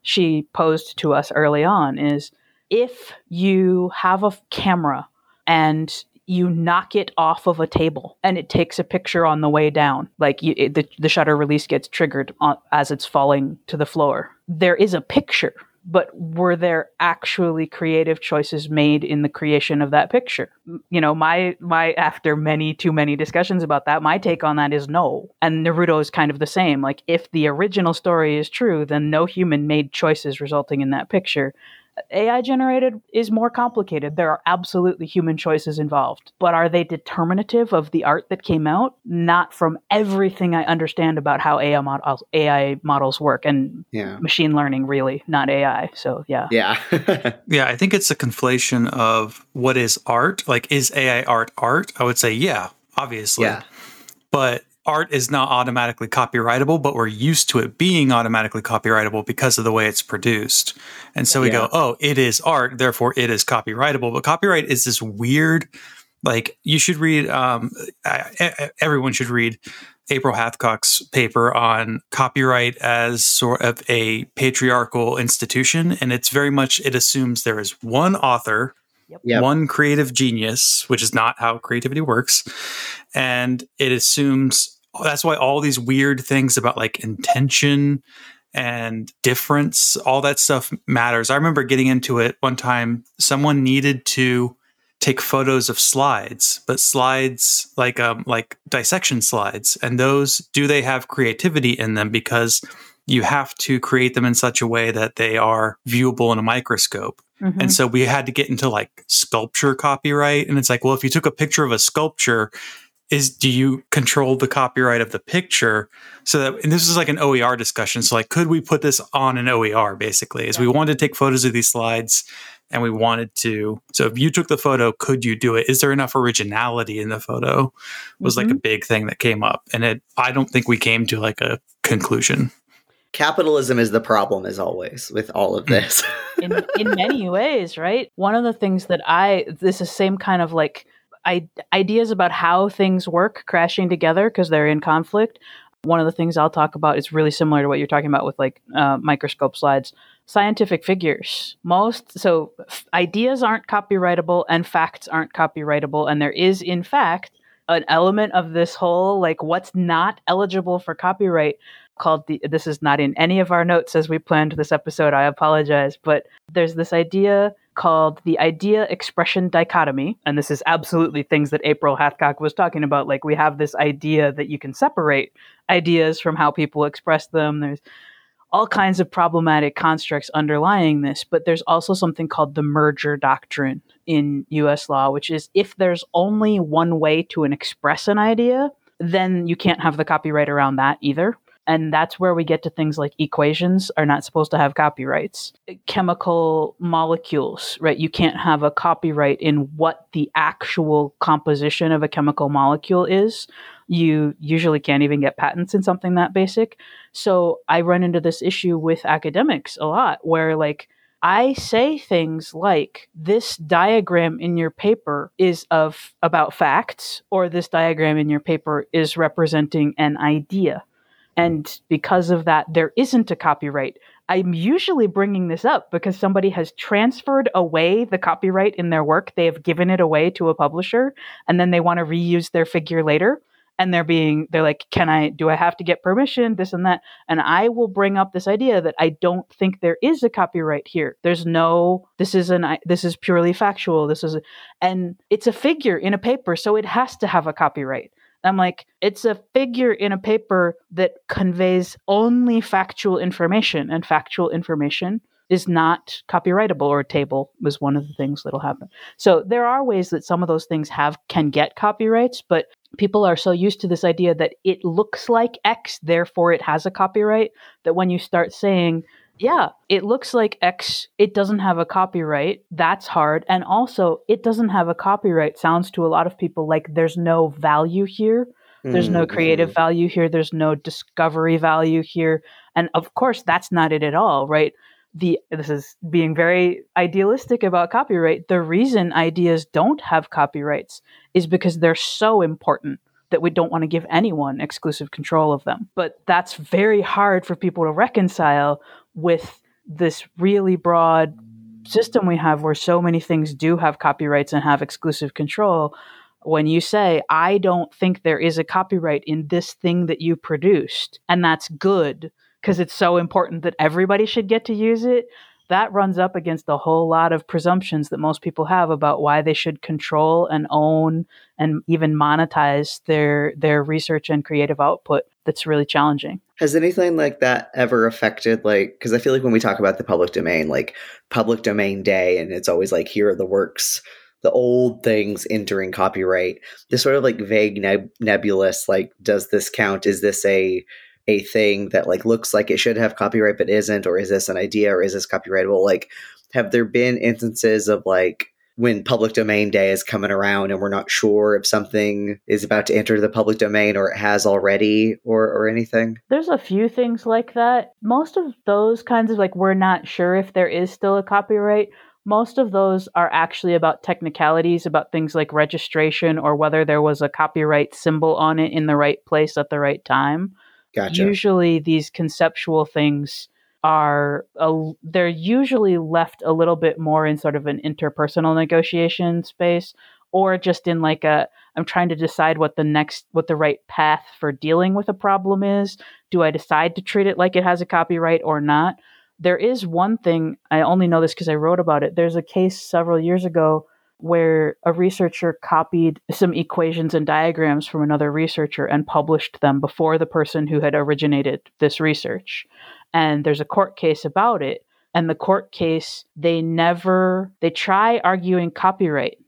she posed to us early on is if you have a camera and you knock it off of a table and it takes a picture on the way down, like you, it, the, the shutter release gets triggered on, as it's falling to the floor, there is a picture but were there actually creative choices made in the creation of that picture? You know my my after many too many discussions about that my take on that is no. And naruto is kind of the same. Like if the original story is true then no human made choices resulting in that picture AI generated is more complicated. There are absolutely human choices involved, but are they determinative of the art that came out? Not from everything I understand about how AI models, AI models work and Yeah. machine learning, really, not AI. So, yeah. Yeah. Yeah, I think it's a conflation of what is art. Like, is AI art art? I would say, yeah, obviously. yeah. But art is not automatically copyrightable, but we're used to it being automatically copyrightable because of the way it's produced. And so we Yeah. go, oh, it is art, therefore it is copyrightable. But copyright is this weird, like, you should read, um, I- I- everyone should read April Hathcock's paper on copyright as sort of a patriarchal institution. And it's very much, it assumes there is one author Yep. one creative genius, which is not how creativity works. And it assumes that's why all these weird things about like intention and difference, all that stuff matters. I remember getting into it one time. Someone needed to take photos of slides, but slides like um like dissection slides, and those do they have creativity in them because you have to create them in such a way that they are viewable in a microscope. Mhm. And so we had to get into like sculpture copyright. And it's like, well, if you took a picture of a sculpture, is do you control the copyright of the picture? So that and this is like an OER discussion. So like, could we put this on an OER basically? Is we wanted to take photos of these slides and we wanted to so if you took the photo, could you do it? Is there enough originality in the photo? Was like a mm-hmm. big thing that came up. And it I don't think we came to like a conclusion. Capitalism is the problem, as always, with all of hmm. this. in in many ways, right? One of the things that I this is same kind of like I, ideas about how things work crashing together because they're in conflict. One of the things I'll talk about is really similar to what you're talking about with like uh, microscope slides. Scientific figures. Most so f- ideas aren't copyrightable and facts aren't copyrightable, and there is in fact an element of this whole like what's not eligible for copyright called the this is not in any of our notes as we planned this episode i apologize but there's this idea called the idea expression dichotomy. And this is absolutely things that april hathcock was talking about. Like we have this idea that you can separate ideas from how people express them. There's all kinds of problematic constructs underlying this but there's also something called the merger doctrine in us law which is if there's only one way to an express an idea then you can't have the copyright around that either and that's where we get to things like equations are not supposed to have copyrights. Chemical molecules right? You can't have a copyright in what the actual composition of a chemical molecule is. You usually can't even get patents in something that basic. So i run into this issue with academics a lot where like I say things like this diagram in your paper is of about facts or this diagram in your paper is representing an idea. And because of that, there isn't a copyright. I'm usually bringing this up because somebody has transferred away the copyright in their work. They have given it away to a publisher and then they want to reuse their figure later. And they're being, they're like, can I, do I have to get permission? This and that. And I will bring up this idea that I don't think there is a copyright here. There's no, this is an, this is purely factual. This is, a, and it's a figure in a paper. So it has to have a copyright. I'm like, it's a figure in a paper that conveys only factual information, and factual information is not copyrightable or a table was one of the things that'll happen. So there are ways that some of those things have can get copyrights, but people are so used to this idea that it looks like X, therefore it has a copyright, that when you start saying yeah, it looks like X, it doesn't have a copyright. That's hard. And also, it doesn't have a copyright sounds to a lot of people like there's no value here. There's no mm, creative mm-hmm. value here. There's no discovery value here. And of course, that's not it at all, right? The this is being very idealistic about copyright. The reason ideas don't have copyrights is because they're so important that we don't want to give anyone exclusive control of them. But that's very hard for people to reconcile with this really broad system we have where so many things do have copyrights and have exclusive control when you say i don't think there is a copyright in this thing that you produced and that's good because it's so important that everybody should get to use it that runs up against a whole lot of presumptions that most people have about why they should control and own and even monetize their their research and creative output that's really challenging. Has anything like that ever affected, like, because I feel like when we talk about the public domain, like public domain day, and it's always like, here are the works, the old things entering copyright, this sort of like vague, neb- nebulous, like, does this count? Is this a a thing that like looks like it should have copyright but isn't or is this an idea or is this copyrightable like have there been instances of like when public domain day is coming around and we're not sure if something is about to enter the public domain or it has already or or anything There's a few things like that. Most of those kinds of like we're not sure if there is still a copyright. Most of those are actually about technicalities, about things like registration or whether there was a copyright symbol on it in the right place at the right time. gotcha Usually, these conceptual things are a, they're usually left a little bit more in sort of an interpersonal negotiation space, or just in like a I'm trying to decide what the next what the right path for dealing with a problem is. Do I decide to treat it like it has a copyright or not? There is one thing I only know this because I wrote about it. There's a case several years ago where a researcher copied some equations and diagrams from another researcher and published them before the person who had originated this research. And there's a court case about it. And the court case, they never, they try arguing copyright.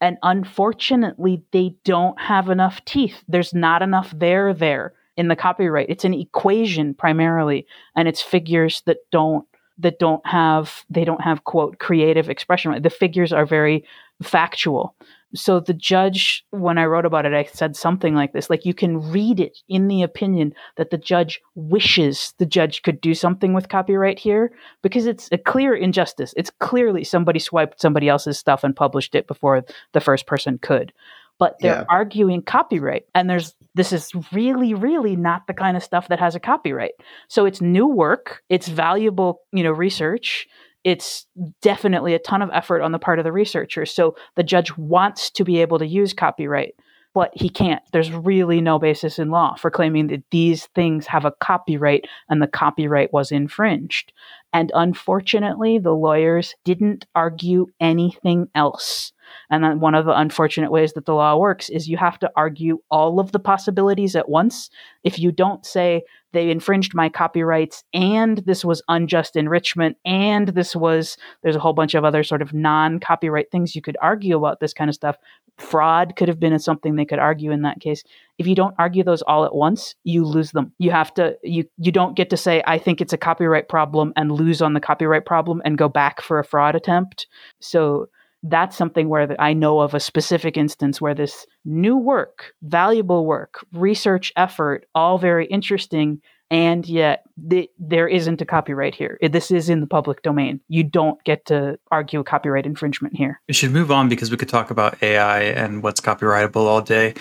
And unfortunately, they don't have enough teeth. There's not enough there there in the copyright. It's an equation primarily, and it's figures that don't that don't have they don't have quote creative expression. The figures are very factual. So the judge, when I wrote about it, I said something like this: like you can read it in the opinion that the judge wishes the judge could do something with copyright here because it's a clear injustice. It's clearly somebody swiped somebody else's stuff and published it before the first person could. But they're Yeah. arguing copyright, and there's this is really, really not the kind of stuff that has a copyright. So it's new work, it's valuable, you know, research. It's definitely a ton of effort on the part of the researcher. So the judge wants to be able to use copyright, but he can't. There's really no basis in law for claiming that these things have a copyright and the copyright was infringed. And unfortunately, the lawyers didn't argue anything else. And then one of the unfortunate ways that the law works is you have to argue all of the possibilities at once. If you don't say they infringed my copyrights and this was unjust enrichment and this was, there's a whole bunch of other sort of non copyright things you could argue about this kind of stuff. Fraud could have been something they could argue in that case. If you don't argue those all at once, you lose them. You have to, you, you don't get to say, I think it's a copyright problem and lose on the copyright problem and go back for a fraud attempt. So, that's something where I know of a specific instance where this new work, valuable work, research effort, all very interesting, and yet th- there isn't a copyright here. This is in the public domain. You don't get to argue copyright infringement here. We should move on because we could talk about AI and what's copyrightable all day.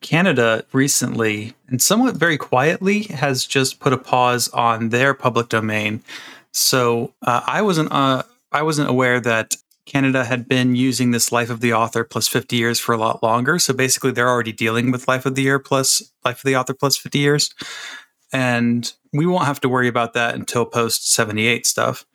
Canada recently, and somewhat very quietly, has just put a pause on their public domain. So uh, I wasn't uh, I wasn't aware that Canada had been using this life of the author plus 50 years for a lot longer. So basically, they're already dealing with life of the year plus life of the author plus 50 years. And we won't have to worry about that until post 78 stuff,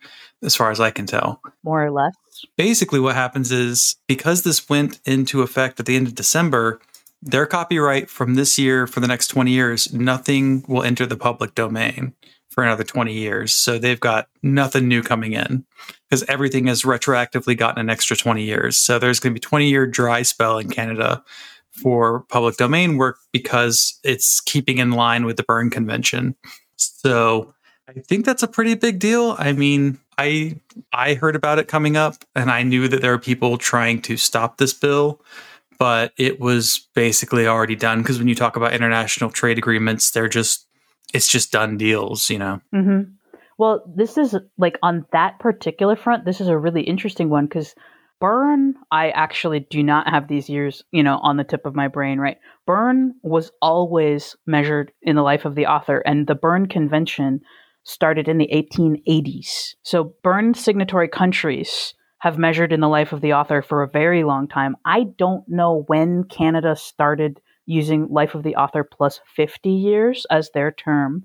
as far as I can tell More or less. basically what happens is because this went into effect at the end of December, their copyright from this year for the next 20 years, nothing will enter the public domain for another 20 years. So they've got nothing new coming in because everything has retroactively gotten an extra 20 years. So there's going to be 20 year dry spell in Canada for public domain work because it's keeping in line with the Berne Convention. So I think that's a pretty big deal. I mean, I I heard about it coming up and I knew that there were people trying to stop this bill, but it was basically already done because when you talk about international trade agreements, they're just it's just done deals, you know. hmm Well, this is like on that particular front, this is a really interesting one because Berne, I actually do not have these years, you know, on the tip of my brain, right? Berne was always measured in the life of the author, and the Berne Convention started in the 1880s. So Berne signatory countries have measured in the life of the author for a very long time. I don't know when Canada started using life of the author plus 50 years as their term.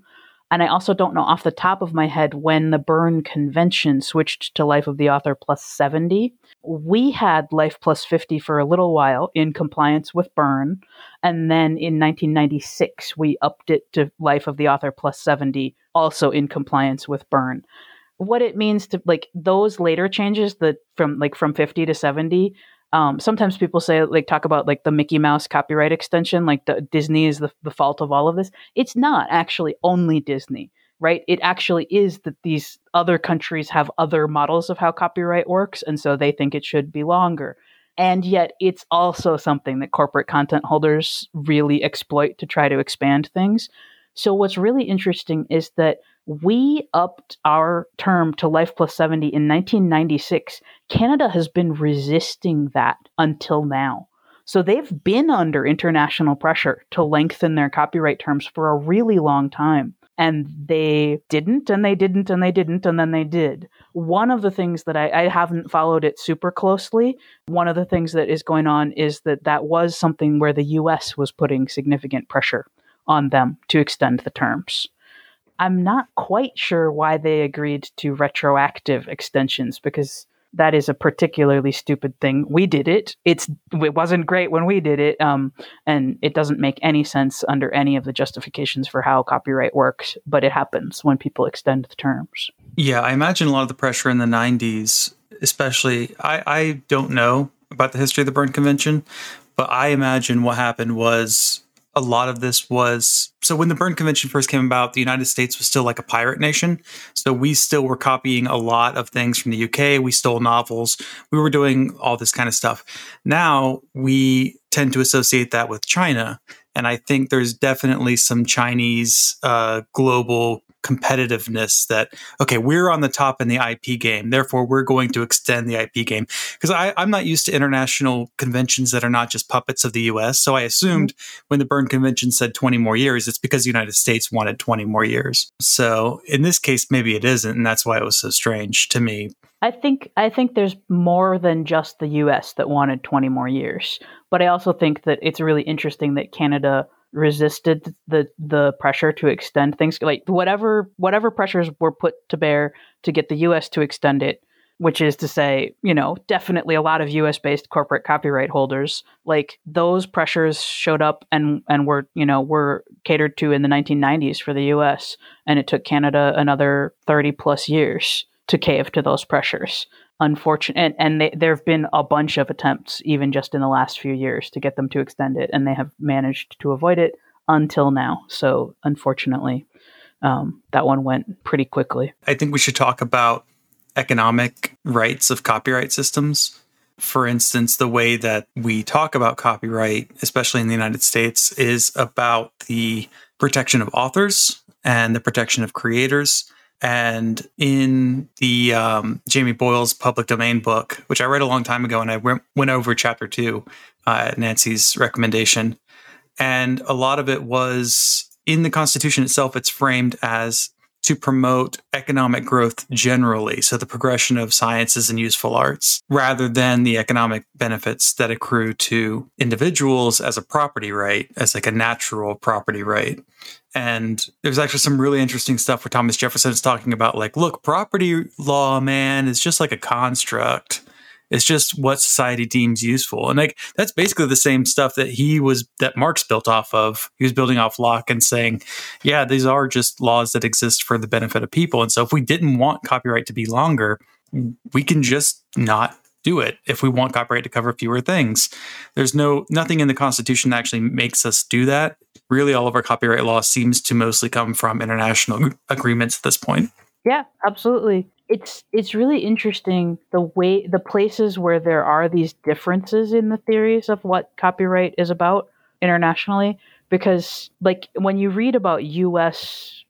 And I also don't know off the top of my head when the Berne Convention switched to Life of the Author plus 70. We had Life plus 50 for a little while in compliance with Berne. And then in 1996, we upped it to Life of the Author plus 70, also in compliance with Berne. What it means to like those later changes that from like from 50 to 70 um, sometimes people say like talk about like the Mickey Mouse copyright extension, like the, Disney is the, the fault of all of this. It's not actually only Disney, right? It actually is that these other countries have other models of how copyright works, and so they think it should be longer. And yet, it's also something that corporate content holders really exploit to try to expand things. So, what's really interesting is that we upped our term to life plus 70 in 1996. Canada has been resisting that until now. So they've been under international pressure to lengthen their copyright terms for a really long time. And they didn't, and they didn't, and they didn't, and then they did. One of the things that I, I haven't followed it super closely, one of the things that is going on is that that was something where the US was putting significant pressure on them to extend the terms. I'm not quite sure why they agreed to retroactive extensions because that is a particularly stupid thing. We did it. It's it wasn't great when we did it, um, and it doesn't make any sense under any of the justifications for how copyright works. But it happens when people extend the terms. Yeah, I imagine a lot of the pressure in the '90s, especially. I, I don't know about the history of the Berne Convention, but I imagine what happened was a lot of this was so when the Berne Convention first came about, the United States was still like a pirate nation. So we still were copying a lot of things from the UK. We stole novels. We were doing all this kind of stuff. Now we tend to associate that with China. And I think there's definitely some Chinese uh, global competitiveness that okay we're on the top in the ip game therefore we're going to extend the ip game because i'm not used to international conventions that are not just puppets of the us so i assumed mm-hmm. when the Berne convention said 20 more years it's because the united states wanted 20 more years so in this case maybe it isn't and that's why it was so strange to me I think I think there's more than just the US that wanted 20 more years. But I also think that it's really interesting that Canada resisted the the pressure to extend things like whatever whatever pressures were put to bear to get the US to extend it which is to say, you know, definitely a lot of US based corporate copyright holders, like those pressures showed up and and were, you know, were catered to in the 1990s for the US and it took Canada another 30 plus years to cave to those pressures unfortunate and, there have been a bunch of attempts even just in the last few years to get them to extend it and they have managed to avoid it until now. So unfortunately um, that one went pretty quickly. I think we should talk about economic rights of copyright systems. For instance the way that we talk about copyright especially in the united states is about the protection of authors and the protection of creators and in the um, Jamie Boyle's public domain book, which I read a long time ago, and I went, over chapter two uh, at Nancy's recommendation. And a lot of it was in the Constitution itself, it's framed as to promote economic growth generally. So the progression of sciences and useful arts rather than the economic benefits that accrue to individuals as a property right, as like a natural property right. And there's actually some really interesting stuff where Thomas Jefferson is talking about, like, look, property law, man, is just like a construct. It's just what society deems useful. And like that's basically the same stuff that he was that Marx built off of. He was building off Locke and saying, yeah, these are just laws that exist for the benefit of people. And so if we didn't want copyright to be longer, we can just not do it if we want copyright to cover fewer things. There's no nothing in the Constitution that actually makes us do that. Really, all of our copyright law seems to mostly come from international agreements at this point. Yeah, absolutely. It's it's really interesting the way the places where there are these differences in the theories of what copyright is about internationally because like when you read about US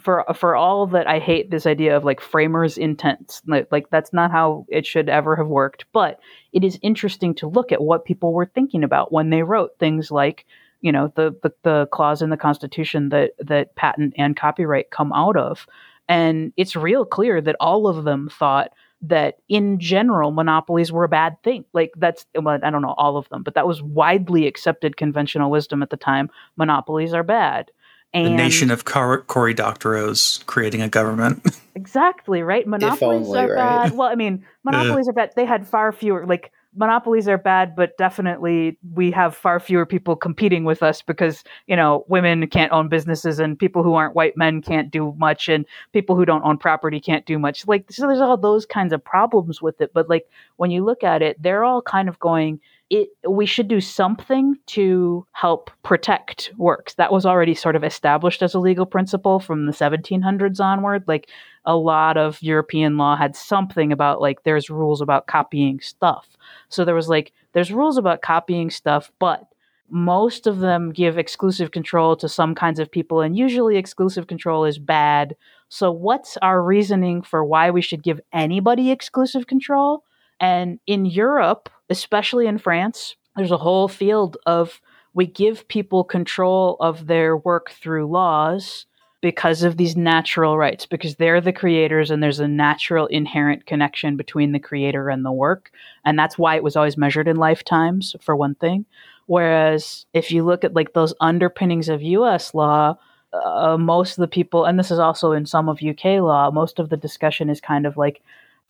for for all that I hate this idea of like framers' intents, like, like that's not how it should ever have worked. But it is interesting to look at what people were thinking about when they wrote things like, you know, the the, the clause in the Constitution that that patent and copyright come out of, and it's real clear that all of them thought that in general monopolies were a bad thing like that's well, i don't know all of them but that was widely accepted conventional wisdom at the time monopolies are bad And the nation of Cor- Cory Doctorow's creating a government. Exactly, right? Monopolies only, are right? bad. Well, I mean, monopolies are bad. They had far fewer like monopolies are bad, but definitely we have far fewer people competing with us because, you know, women can't own businesses and people who aren't white men can't do much and people who don't own property can't do much. Like so there's all those kinds of problems with it, but like when you look at it, they're all kind of going it we should do something to help protect works. That was already sort of established as a legal principle from the 1700s onward. Like a lot of European law had something about like there's rules about copying stuff. So there was like there's rules about copying stuff, but most of them give exclusive control to some kinds of people and usually exclusive control is bad. So what's our reasoning for why we should give anybody exclusive control? And in Europe, especially in France, there's a whole field of we give people control of their work through laws because of these natural rights, because they're the creators and there's a natural inherent connection between the creator and the work. And that's why it was always measured in lifetimes, for one thing. Whereas if you look at like those underpinnings of US law, uh, most of the people, and this is also in some of UK law, most of the discussion is kind of like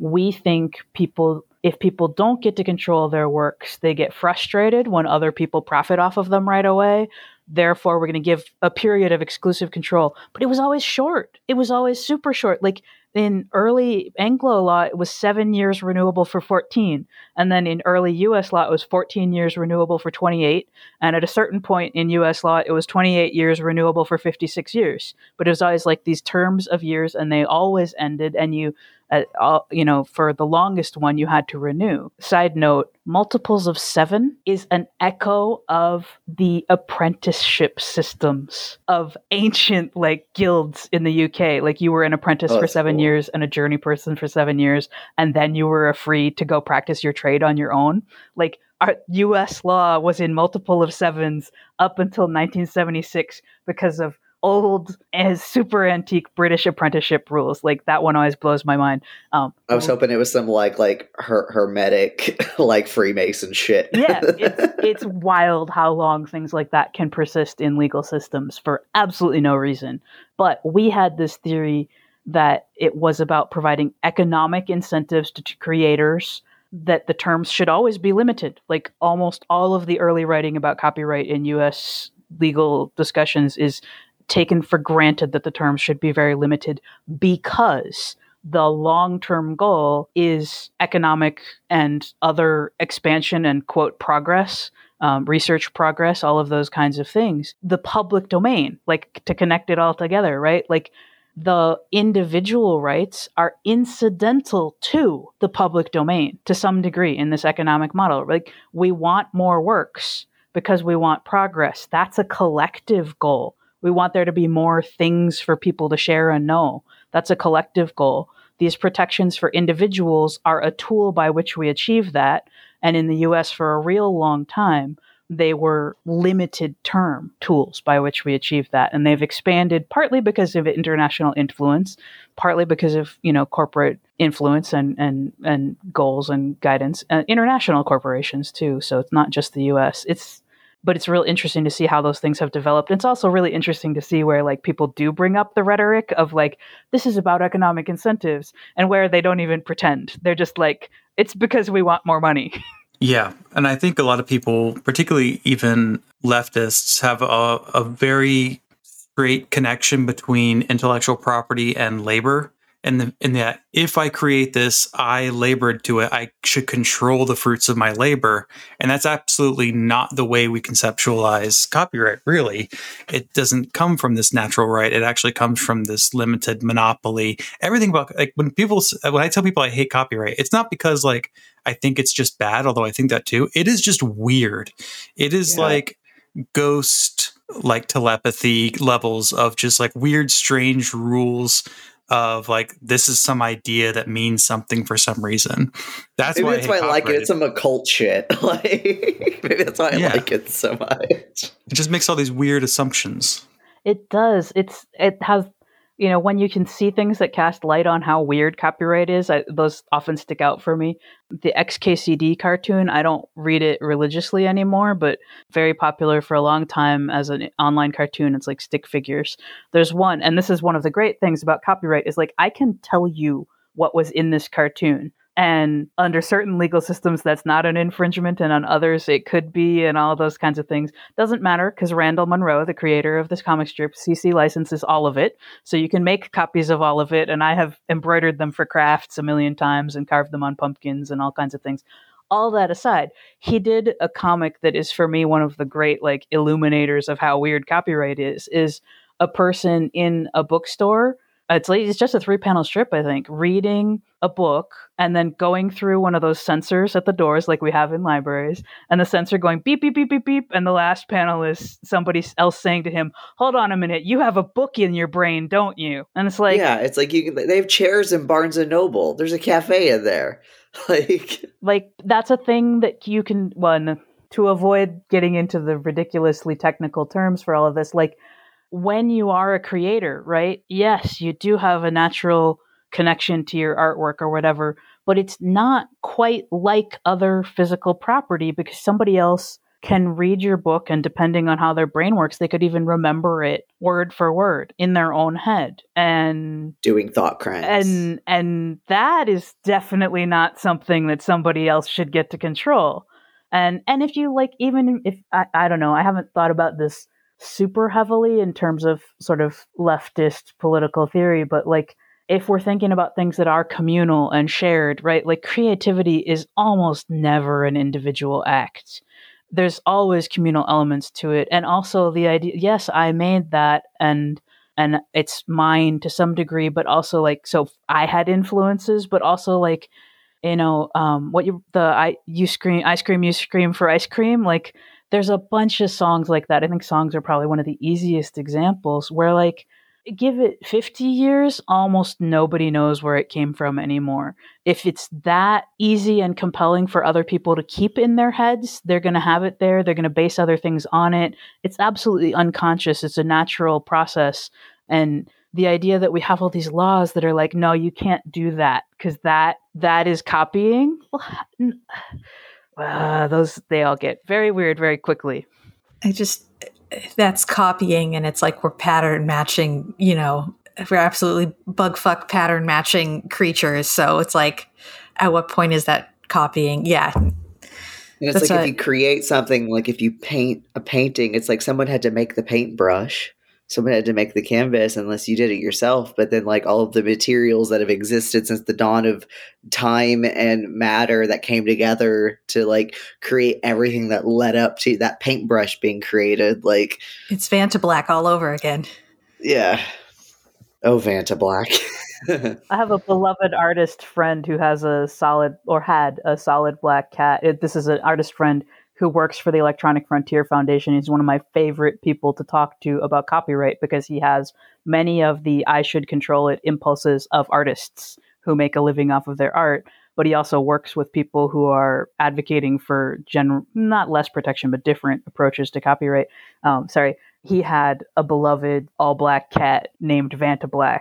we think people if people don't get to control their works they get frustrated when other people profit off of them right away therefore we're going to give a period of exclusive control. But it was always short. It was always super short. Like in early anglo law it was 7 years renewable for 14 and then in early us law it was 14 years renewable for 28 and at a certain point in us law it was 28 years renewable for 56 years. But it was always like these terms of years and they always ended and you uh, all, you know, for the longest one, you had to renew. Side note multiples of seven is an echo of the apprenticeship systems of ancient, like, guilds in the UK. Like, you were an apprentice Oh, for seven cool. years and a journey person for seven years, and then you were free to go practice your trade on your own. Like, our US law was in multiple of sevens up until 1976 because of old as super antique British apprenticeship rules. Like that one always blows my mind. Um, I was hoping it was some like like her- hermetic like Freemason shit. yeah, it's, it's wild how long things like that can persist in legal systems for absolutely no reason. But we had this theory that it was about providing economic incentives to, to creators that the terms should always be limited. Like almost all of the early writing about copyright in US legal discussions is taken for granted that the terms should be very limited because the long term goal is economic and other expansion and quote progress, um, research progress, all of those kinds of things. The public domain, like to connect it all together, right? Like the individual rights are incidental to the public domain to some degree in this economic model. Like we want more works because we want progress. That's a collective goal. We want there to be more things for people to share and know. That's a collective goal. These protections for individuals are a tool by which we achieve that. And in the US, for a real long time, they were limited term tools by which we achieve that. And they've expanded partly because of international influence, partly because of, you know, corporate influence and, and, and goals and guidance, uh, international corporations too. So it's not just the US. It's, but it's real interesting to see how those things have developed. It's also really interesting to see where like people do bring up the rhetoric of like this is about economic incentives and where they don't even pretend. They're just like it's because we want more money. Yeah. And I think a lot of people, particularly even leftists, have a, a very straight connection between intellectual property and labor. And the, in that, if I create this, I labored to it. I should control the fruits of my labor. And that's absolutely not the way we conceptualize copyright, really. It doesn't come from this natural right. It actually comes from this limited monopoly. Everything about, like, when people, when I tell people I hate copyright, it's not because, like, I think it's just bad, although I think that too. It is just weird. It is Yeah. like ghost, like telepathy levels of just like weird, strange rules of like this is some idea that means something for some reason. That's Maybe why that's I, why I like it. It's some occult shit. Like maybe that's why I Yeah. like it so much. It just makes all these weird assumptions. It does. It's it has you know, when you can see things that cast light on how weird copyright is, I, those often stick out for me. The XKCD cartoon, I don't read it religiously anymore, but very popular for a long time as an online cartoon. It's like stick figures. There's one, and this is one of the great things about copyright is like I can tell you what was in this cartoon and under certain legal systems that's not an infringement and on others it could be and all those kinds of things. Doesn't matter because randall munroe the creator of this comic strip cc licenses all of it. So you can make copies of all of it and i have embroidered them for crafts a million times and carved them on pumpkins and all kinds of things. All that aside he did a comic that is for me one of the great like illuminators of how weird copyright is is a person in a bookstore it's like it's just a three panel strip, I think, reading a book and then going through one of those sensors at the doors like we have in libraries, and the sensor going beep beep beep beep beep, and the last panel is somebody else saying to him, "Hold on a minute, you have a book in your brain, don't you?" And it's like, yeah, it's like you can. They have chairs in Barnes and Noble. There's a cafe in there, like, like that's a thing that you can one to avoid getting into the ridiculously technical terms for all of this, like when you are a creator, right? Yes, you do have a natural connection to your artwork or whatever, but it's not quite like other physical property because somebody else can read your book and depending on how their brain works they could even remember it word for word in their own head and doing thought crimes and and that is definitely not something that somebody else should get to control and and if you like even if I, I don't know i haven't thought about this super heavily in terms of sort of leftist political theory, but like if we're thinking about things that are communal and shared, right? Like creativity is almost never an individual act. There's always communal elements to it. And also the idea, yes, I made that and and it's mine to some degree, but also like so I had influences, but also like you know, um, what you the I you scream ice cream you scream for ice cream like there's a bunch of songs like that. I think songs are probably one of the easiest examples where like give it 50 years, almost nobody knows where it came from anymore. If it's that easy and compelling for other people to keep in their heads, they're going to have it there. They're going to base other things on it. It's absolutely unconscious. It's a natural process. And the idea that we have all these laws that are like, no, you can't do that because that that is copying. Well, uh, those they all get very weird very quickly. I just that's copying, and it's like we're pattern matching. You know, we're absolutely bug fuck pattern matching creatures. So it's like, at what point is that copying? Yeah. And it's That's like a, if you create something, like if you paint a painting, it's like someone had to make the paintbrush someone had to make the canvas unless you did it yourself. But then like all of the materials that have existed since the dawn of time and matter that came together to like create everything that led up to that paintbrush being created like it's Vantablack all over again. Yeah. Oh Vantablack I have a beloved artist friend who has a solid or had a solid black cat. It, this is an artist friend who works for the Electronic Frontier Foundation. He's one of my favorite people to talk to about copyright because he has many of the I should control it impulses of artists who make a living off of their art. But he also works with people who are advocating for general, not less protection, but different approaches to copyright. Um, sorry, he had a beloved all black cat named Vantablack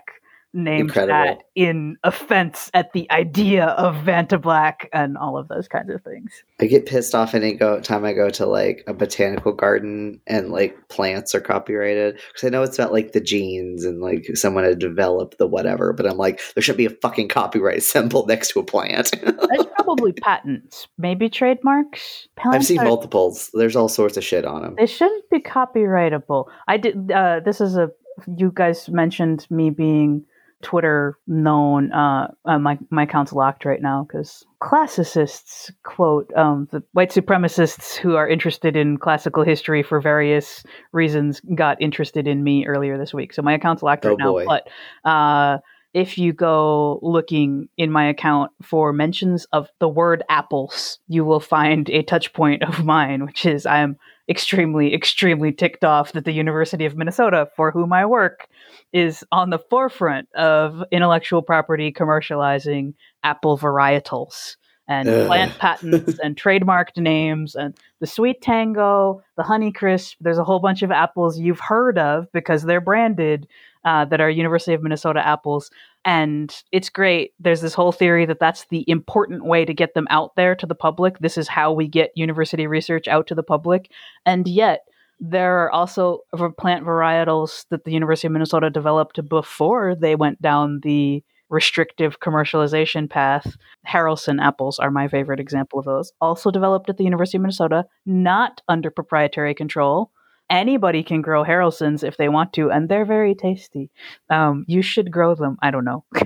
named Incredible. that in offense at the idea of Vantablack and all of those kinds of things. I get pissed off any go time I go to like a botanical garden and like plants are copyrighted because I know it's about like the genes and like someone had developed the whatever, but I'm like there should be a fucking copyright symbol next to a plant. There's probably patents, maybe trademarks. Plants I've seen are, multiples. There's all sorts of shit on them. They shouldn't be copyrightable. I did. Uh, this is a. You guys mentioned me being Twitter known. Uh, uh, my my account's locked right now because classicists quote um, the white supremacists who are interested in classical history for various reasons got interested in me earlier this week. So my account's locked right oh, now. But uh, if you go looking in my account for mentions of the word apples, you will find a touch point of mine, which is I'm extremely, extremely ticked off that the University of Minnesota, for whom I work, is on the forefront of intellectual property commercializing apple varietals and Ugh. plant patents and trademarked names and the sweet tango, the honey crisp. There's a whole bunch of apples you've heard of because they're branded uh, that are University of Minnesota apples. And it's great. There's this whole theory that that's the important way to get them out there to the public. This is how we get university research out to the public. And yet, there are also plant varietals that the University of Minnesota developed before they went down the restrictive commercialization path. Haralson apples are my favorite example of those. Also developed at the University of Minnesota, not under proprietary control. Anybody can grow Haralsons if they want to, and they're very tasty. Um, you should grow them. I don't know. uh,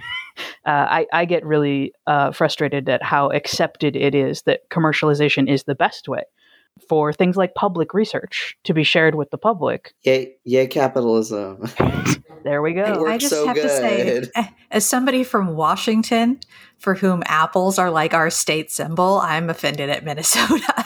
I, I, get really uh, frustrated at how accepted it is that commercialization is the best way for things like public research to be shared with the public. Yay, yay capitalism. there we go. I just so have good. to say, as somebody from Washington for whom apples are like our state symbol, I'm offended at Minnesota.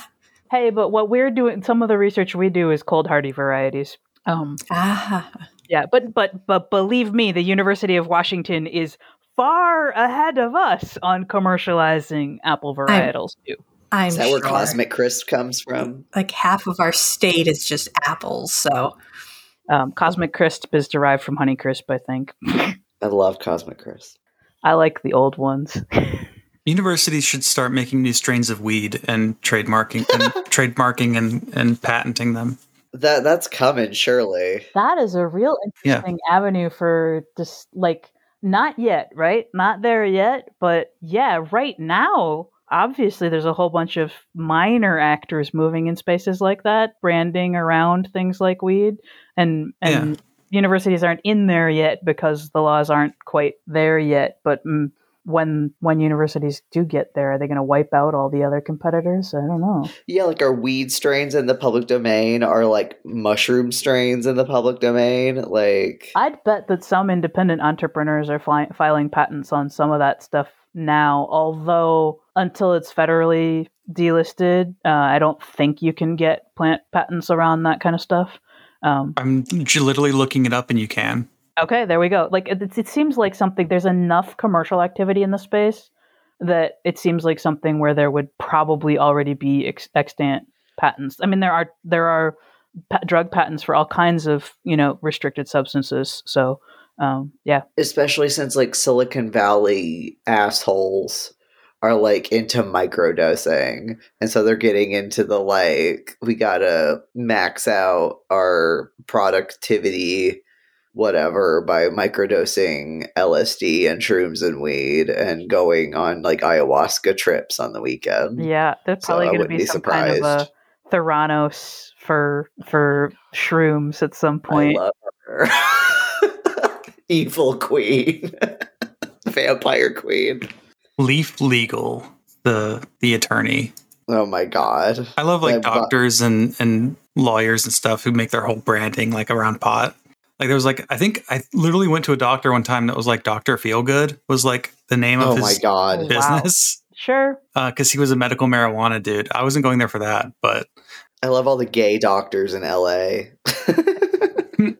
Hey, but what we're doing, some of the research we do is cold hardy varieties. Um, ah. Yeah, but but but believe me, the University of Washington is far ahead of us on commercializing apple varietals I'm, too. I'm is that sure. where Cosmic Crisp comes from? Like half of our state is just apples. So um, Cosmic Crisp is derived from Honey Crisp, I think. I love Cosmic Crisp. I like the old ones. Universities should start making new strains of weed and trademarking and trademarking and, and patenting them. That that's coming, surely. That is a real interesting yeah. avenue for just like not yet, right? Not there yet, but yeah, right now obviously there's a whole bunch of minor actors moving in spaces like that, branding around things like weed, and and yeah. universities aren't in there yet because the laws aren't quite there yet. But mm, when when universities do get there, are they going to wipe out all the other competitors? I don't know. Yeah, like our weed strains in the public domain are like mushroom strains in the public domain. Like I'd bet that some independent entrepreneurs are fly- filing patents on some of that stuff now, although until it's federally delisted, uh, I don't think you can get plant patents around that kind of stuff. Um, I'm literally looking it up, and you can. Okay, there we go. Like it, it seems like something. There's enough commercial activity in the space that it seems like something where there would probably already be ex- extant patents. I mean, there are there are pa- drug patents for all kinds of you know restricted substances. So um, yeah. Especially since like Silicon Valley assholes are like into microdosing. And so they're getting into the like, we gotta max out our productivity, whatever, by microdosing LSD and shrooms and weed and going on like ayahuasca trips on the weekend. Yeah, that's probably so gonna be, be, some surprised. kind of a Theranos for for shrooms at some point. evil queen, vampire queen. Leaf Legal, the the attorney. Oh my god! I love like doctors and and lawyers and stuff who make their whole branding like around pot. Like there was like I think I literally went to a doctor one time that was like Doctor Feelgood was like the name of oh his my god business. Wow. Sure, because uh, he was a medical marijuana dude. I wasn't going there for that, but I love all the gay doctors in LA.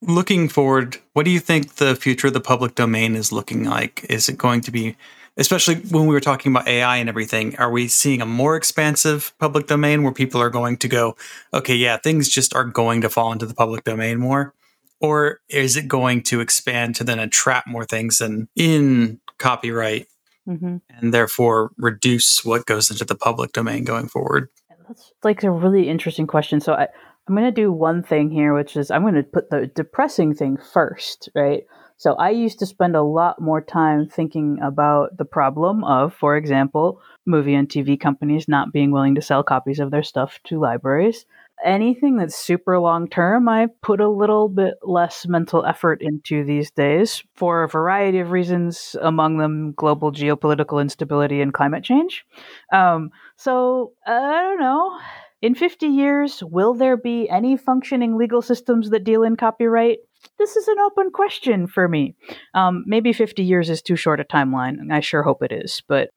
looking forward, what do you think the future of the public domain is looking like? Is it going to be, especially when we were talking about AI and everything, are we seeing a more expansive public domain where people are going to go, okay, yeah, things just are going to fall into the public domain more? Or is it going to expand to then entrap more things in, in copyright mm-hmm. and therefore reduce what goes into the public domain going forward? That's like a really interesting question. So I, I'm going to do one thing here, which is I'm going to put the depressing thing first, right? So I used to spend a lot more time thinking about the problem of, for example, movie and TV companies not being willing to sell copies of their stuff to libraries. Anything that's super long term, I put a little bit less mental effort into these days for a variety of reasons, among them global geopolitical instability and climate change. Um, so I don't know in 50 years, will there be any functioning legal systems that deal in copyright? This is an open question for me. Um, maybe 50 years is too short a timeline. I sure hope it is. But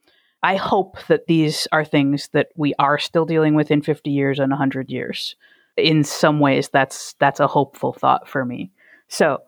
I hope that these are things that we are still dealing with in 50 years and 100 years. In some ways, that's that's a hopeful thought for me. So,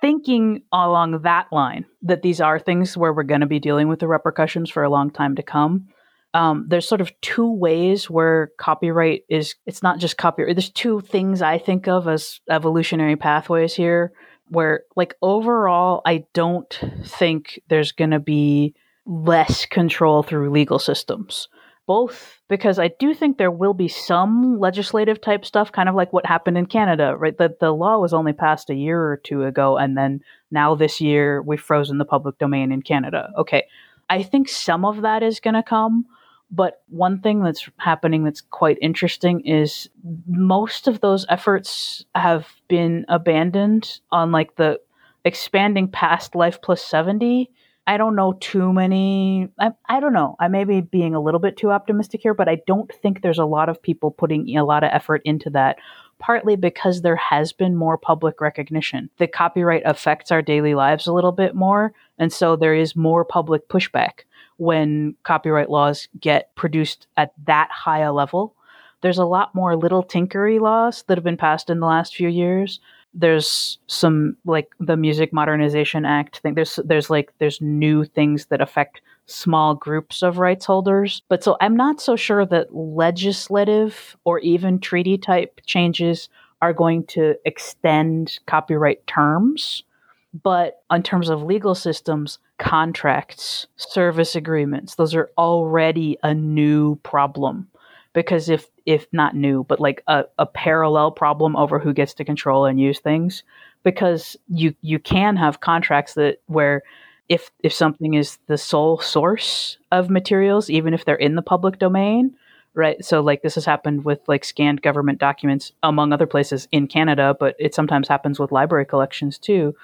thinking along that line, that these are things where we're going to be dealing with the repercussions for a long time to come, um, there's sort of two ways where copyright is it's not just copyright there's two things i think of as evolutionary pathways here where like overall I don't think there's going to be less control through legal systems. Both because I do think there will be some legislative type stuff, kind of like what happened in Canada, right? That the law was only passed a year or two ago, and then now this year we've frozen the public domain in Canada. Okay. I think some of that is going to come. But one thing that's happening that's quite interesting is most of those efforts have been abandoned on like the expanding past life plus 70 I don't know too many. I, I don't know. I may be being a little bit too optimistic here, but I don't think there's a lot of people putting a lot of effort into that, partly because there has been more public recognition. The copyright affects our daily lives a little bit more, and so there is more public pushback when copyright laws get produced at that high a level. There's a lot more little tinkery laws that have been passed in the last few years there's some like the music modernization act thing. There's there's like there's new things that affect small groups of rights holders. But so i'm not so sure that legislative or even treaty type changes are going to extend copyright terms. But in terms of legal systems contracts service agreements those are already a new problem. Because if if not new but like a, a parallel problem over who gets to control and use things. Because you you can have contracts that where if if something is the sole source of materials even if they're in the public domain right? So like this has happened with like scanned government documents among other places in Canada but it sometimes happens with library collections too.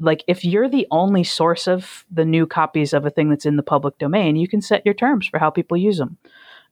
Like if you're the only source of the new copies of a thing that's in the public domain you can set your terms for how people use them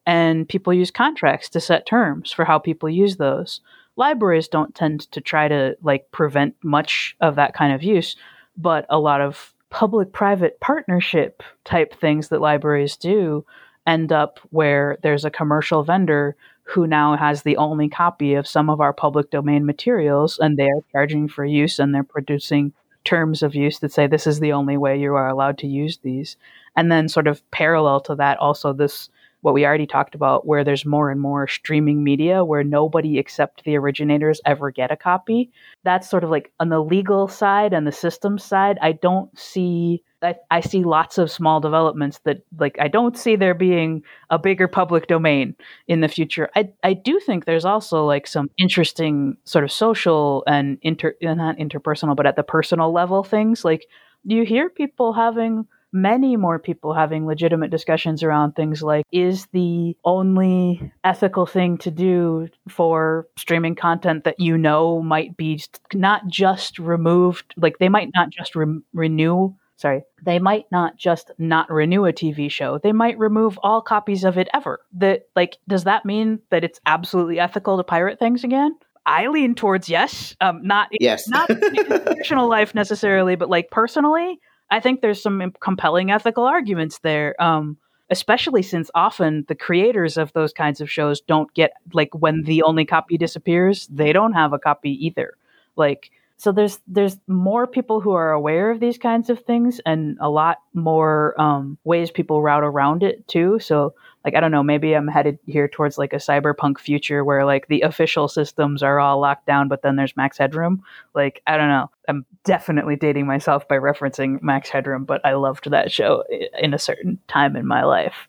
and people use contracts to set terms for how people use those. Libraries don't tend to try to like prevent much of that kind of use, but a lot of public private partnership type things that libraries do end up where there's a commercial vendor who now has the only copy of some of our public domain materials and they are charging for use and they're producing terms of use that say this is the only way you are allowed to use these and then sort of parallel to that also this what we already talked about, where there's more and more streaming media where nobody except the originators ever get a copy. That's sort of like on the legal side and the systems side. I don't see. I, I see lots of small developments that like I don't see there being a bigger public domain in the future. I I do think there's also like some interesting sort of social and inter not interpersonal, but at the personal level things. Like do you hear people having many more people having legitimate discussions around things like is the only ethical thing to do for streaming content that you know might be not just removed like they might not just re- renew sorry they might not just not renew a tv show they might remove all copies of it ever that like does that mean that it's absolutely ethical to pirate things again I lean towards yes. Um, not yes, not in professional life necessarily, but like personally, I think there's some compelling ethical arguments there. Um, especially since often the creators of those kinds of shows don't get like when the only copy disappears, they don't have a copy either. Like so there's there's more people who are aware of these kinds of things and a lot more um, ways people route around it too. So like I don't know, maybe I'm headed here towards like a cyberpunk future where like the official systems are all locked down, but then there's Max Headroom. Like I don't know. I'm definitely dating myself by referencing Max Headroom, but I loved that show in a certain time in my life.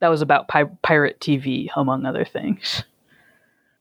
That was about pi- pirate TV, among other things.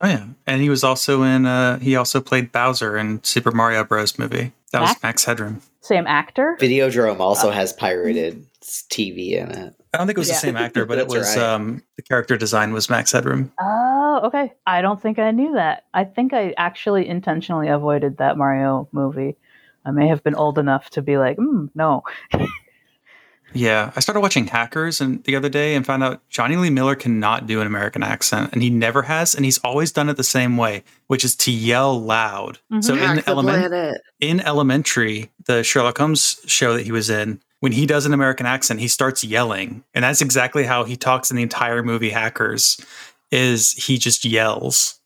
Oh yeah, and he was also in. Uh, he also played Bowser in Super Mario Bros. movie. That Max? was Max Headroom. Same actor. Videodrome also uh, has pirated TV in it. I don't think it was yeah. the same actor, but it was right. um, the character design was Max Headroom. Oh, okay. I don't think I knew that. I think I actually intentionally avoided that Mario movie. I may have been old enough to be like, mm, no. yeah, I started watching Hackers and the other day and found out Jonny Lee Miller cannot do an American accent, and he never has, and he's always done it the same way, which is to yell loud. Mm-hmm. So in element in Elementary, the Sherlock Holmes show that he was in, when he does an American accent, he starts yelling. And that's exactly how he talks in the entire movie Hackers is he just yells.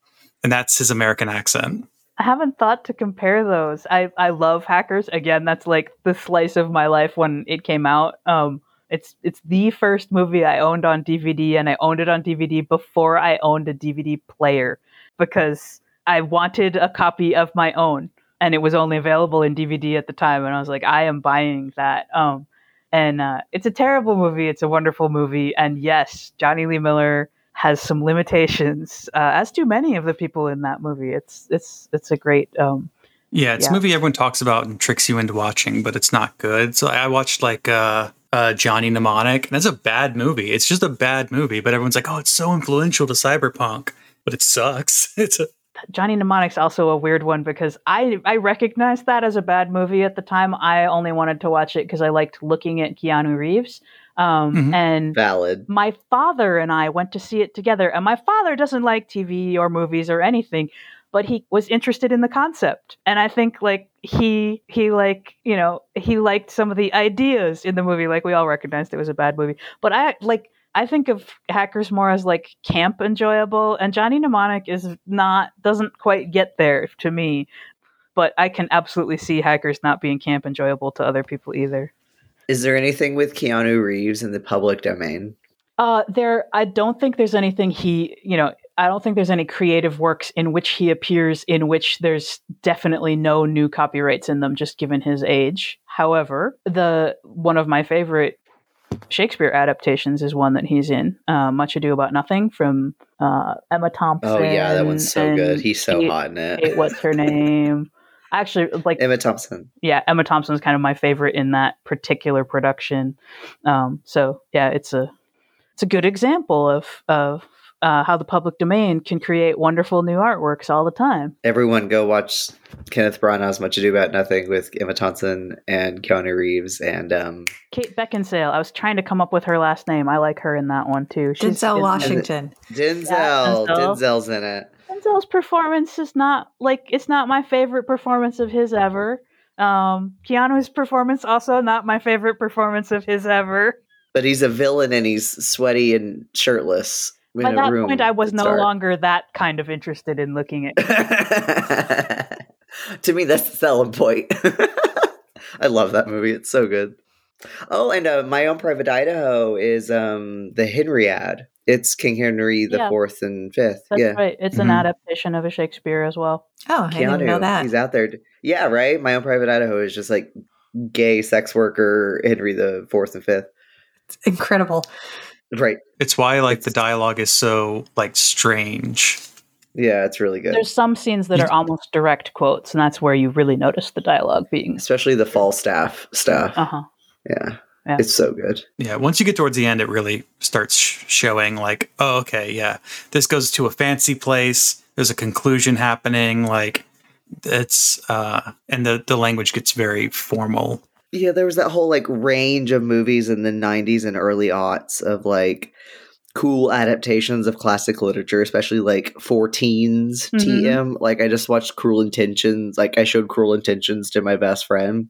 And that's his American accent. I haven't thought to compare those. I, I love Hackers. Again, that's like the slice of my life when it came out. Um, it's it's the first movie I owned on DVD, and I owned it on DVD before I owned a DVD player because I wanted a copy of my own and it was only available in DVD at the time, and I was like, I am buying that. Um, and uh, it's a terrible movie. It's a wonderful movie, and yes, Jonny Lee Miller has some limitations, uh, as do many of the people in that movie. It's it's it's a great. Um, Yeah, it's Yeah. a movie everyone talks about and tricks you into watching, but it's not good. So I watched like uh, uh, Johnny Mnemonic, and it's a bad movie. It's just a bad movie, but everyone's like, "Oh, it's so influential to cyberpunk," but it sucks. It's a Johnny Mnemonic's also a weird one because I I recognized that as a bad movie at the time. I only wanted to watch it because I liked looking at Keanu Reeves. Um, Mhm. And Valid. my father and I went to see it together, and my father doesn't like TV or movies or anything, but he was interested in the concept, and I think like he he like you know he liked some of the ideas in the movie. Like we all recognized it was a bad movie, but I like I think of hackers more as like camp enjoyable, and Johnny Mnemonic is not doesn't quite get there to me. But I can absolutely see hackers not being camp enjoyable to other people either. Is there anything with Keanu Reeves in the public domain? Uh, there, I don't think there's anything he, you know, I don't think there's any creative works in which he appears in which there's definitely no new copyrights in them, just given his age. However, the one of my favorite Shakespeare adaptations is one that he's in, uh, Much Ado About Nothing from uh, Emma Thompson. Oh yeah, that one's so good. He's so Kate- hot in it. Kate, what's her name? Actually, like Emma Thompson. yeah, Emma Thompson is kind of my favorite in that particular production. Um, so yeah, it's a it's a good example of of uh, how the public domain can create wonderful new artworks all the time. Everyone go watch Kenneth Branagh's Much Ado About Nothing with Emma Thompson and Keanu Reeves and um Kate Beckinsale. I was trying to come up with her last name. I like her in that one too. Denzel in- Washington. Denzel. Denzel. Denzel's in it. Denzel's performance is not like it's not my favorite performance of his ever. Um, Keanu's performance also not my favorite performance of his ever. But he's a villain and he's sweaty and shirtless. In By that room point, I was no dark. longer that kind of interested in looking at to me, that's the selling point. I love that movie. It's so good. Oh, and uh, my own private Idaho is um the Henry ad. It's King Henry the Yeah. fourth and fifth. That's yeah, right. It's an Mhm. adaptation of a Shakespeare as well. Oh, I didn't know that. He's out there. Yeah, right. My own private Idaho is just like gay sex worker Henry the fourth and fifth. It's incredible. Right. it's why like the dialogue is so like strange. Yeah, it's really good. There's some scenes that are almost direct quotes, and that's where you really notice the dialogue being. Especially the Falstaff stuff. Uh huh. Yeah. Yeah. It's so good. Yeah, once you get towards the end, it really starts sh- showing like, oh, okay, yeah, this goes to a fancy place. There's a conclusion happening. Like, it's uh, and the the language gets very formal. Yeah, there was that whole like range of movies in the 90s and early aughts of like cool adaptations of classic literature, especially like for teens Mhm. TM. Like I just watched Cruel Intentions. Like I showed Cruel Intentions to my best friend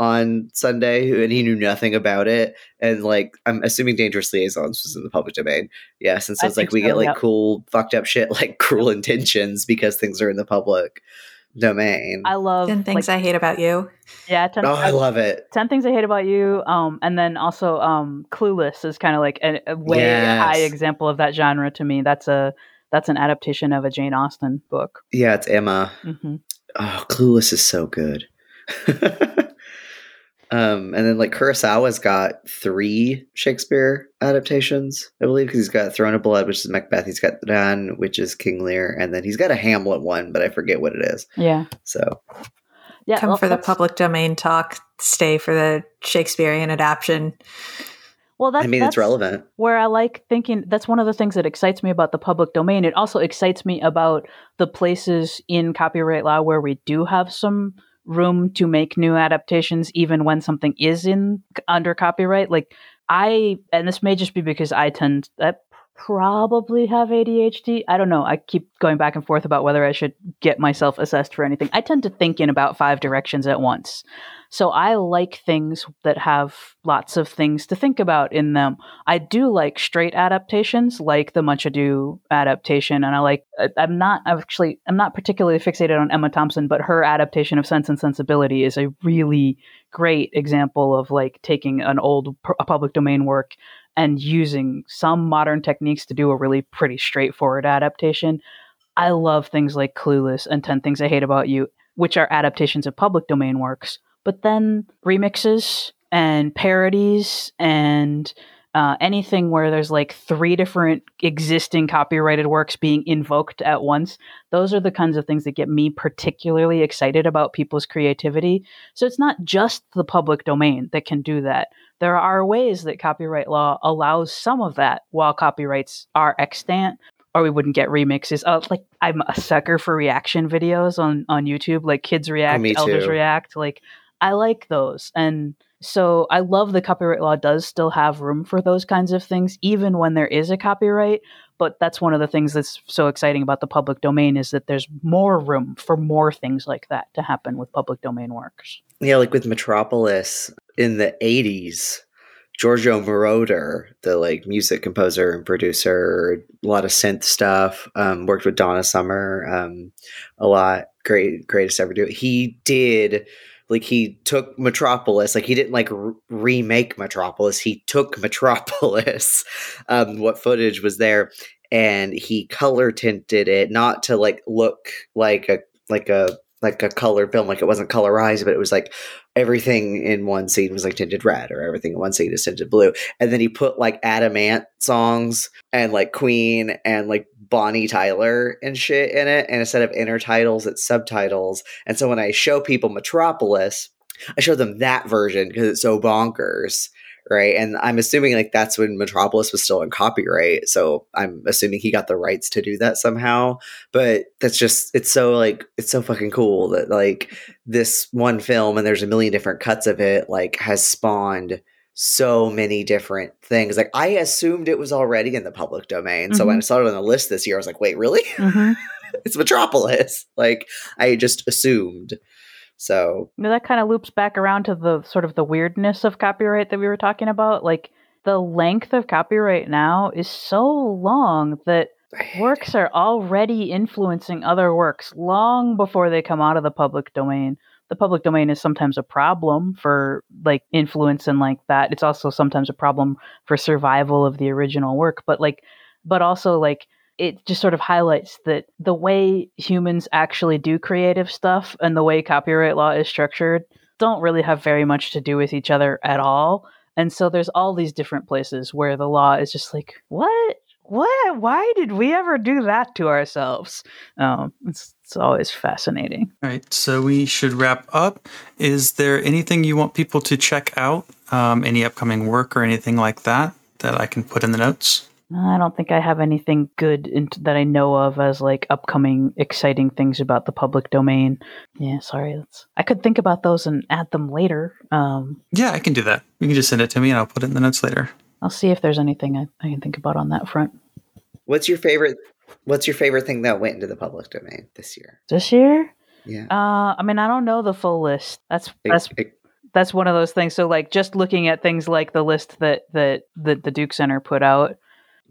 on Sunday and he knew nothing about it. And like I'm assuming Dangerous Liaisons was in the public domain. Yes. And so I it's like we so, get like yep. cool fucked up shit like Cruel Intentions because things are in the public domain. I love Ten things like, I hate about you. yeah. 10, oh, I love it. 10 things I hate about you. Um, and then also um, Clueless is kind of like a, a way Yes. high example of that genre to me. That's a that's an adaptation of a Jane Austen book. Yeah, it's Emma. hmm Oh, Clueless is so good. um, and then like Kurosawa's got three Shakespeare adaptations, I believe, because he's got Throne of Blood, which is Macbeth. He's got Ran, which is King Lear, and then he's got a Hamlet one, but I forget what it is. Yeah, So yeah. Come well, for the public domain talk. Stay for the Shakespearean adaptation. Well, that's, I mean, that's it's relevant. where I like thinking. That's one of the things that excites me about the public domain. It also excites me about the places in copyright law where we do have some room to make new adaptations, even when something is in under copyright. Like I, and this may just be because I tend I probably have ADHD. I don't know. I keep going back and forth about whether I should get myself assessed for anything. I tend to think in about five directions at once. So I like things that have lots of things to think about in them. I do like straight adaptations, like the Much Ado adaptation, and I like. I'm not actually. I'm not particularly fixated on Emma Thompson, but her adaptation of Sense and Sensibility is a really great example of like taking an old a public domain work and using some modern techniques to do a really pretty straightforward adaptation. I love things like Clueless and 10 Things I Hate About You. which are adaptations of public domain works, but then remixes and parodies and uh, anything where there's like three different existing copyrighted works being invoked at once, those are the kinds of things that get me particularly excited about people's creativity. So it's not just the public domain that can do that. There are ways that copyright law allows some of that while copyrights are extant. Or we wouldn't get remixes. Uh, like I'm a sucker for reaction videos on on YouTube, like kids react, me elders react. Like I like those, and so I love the copyright law does still have room for those kinds of things, even when there is a copyright. But that's one of the things that's so exciting about the public domain is that there's more room for more things like that to happen with public domain works. Yeah, like with Metropolis in the 80s, Giorgio Moroder, the like music composer and producer, a lot of synth stuff, um, worked with Donna Summer um, a lot. Great, greatest ever do. He did like he took Metropolis, like he didn't like r- remake Metropolis. He took Metropolis, um, what footage was there, and he color tinted it, not to like look like a like a like a color film, like it wasn't colorized, but it was like everything in one scene was like tinted red, or everything in one scene is tinted blue. And then he put like Adam Ant songs and like Queen and like Bonnie Tyler and shit in it. And instead of intertitles, it's subtitles. And so when I show people Metropolis, I show them that version because it's so bonkers. Right. And I'm assuming like that's when Metropolis was still in copyright. So I'm assuming he got the rights to do that somehow. But that's just, it's so like, it's so fucking cool that like this one film and there's a million different cuts of it, like has spawned so many different things. Like I assumed it was already in the public domain. So when I saw it on the list this year, I was like, wait, really? Mm-hmm. it's Metropolis. Like I just assumed. So that kind of loops back around to the sort of the weirdness of copyright that we were talking about. Like the length of copyright now is so long that works are already influencing other works long before they come out of the public domain. The public domain is sometimes a problem for like influence and like that. It's also sometimes a problem for survival of the original work, but like but also like it just sort of highlights that the way humans actually do creative stuff and the way copyright law is structured don't really have very much to do with each other at all. And so there's all these different places where the law is just like, what? What? Why did we ever do that to ourselves? Um, it's, it's always fascinating. All right, so we should wrap up. Is there anything you want people to check out? Um, any upcoming work or anything like that that I can put in the notes? I don't think I have anything good in, that I know of as like upcoming exciting things about the public domain. Yeah, sorry. That's, I could think about those and add them later. Um, Yeah, I can do that. You can just send it to me and I'll put it in the notes later. I'll see if there's anything I, I can think about on that front. what's your favorite what's your favorite thing that went into the public domain this year? This year, Yeah. uh, I mean, I don't know the full list. That's that's It- it- that's one of those things. So, like, just looking at things like the list that that the, the Duke Center put out.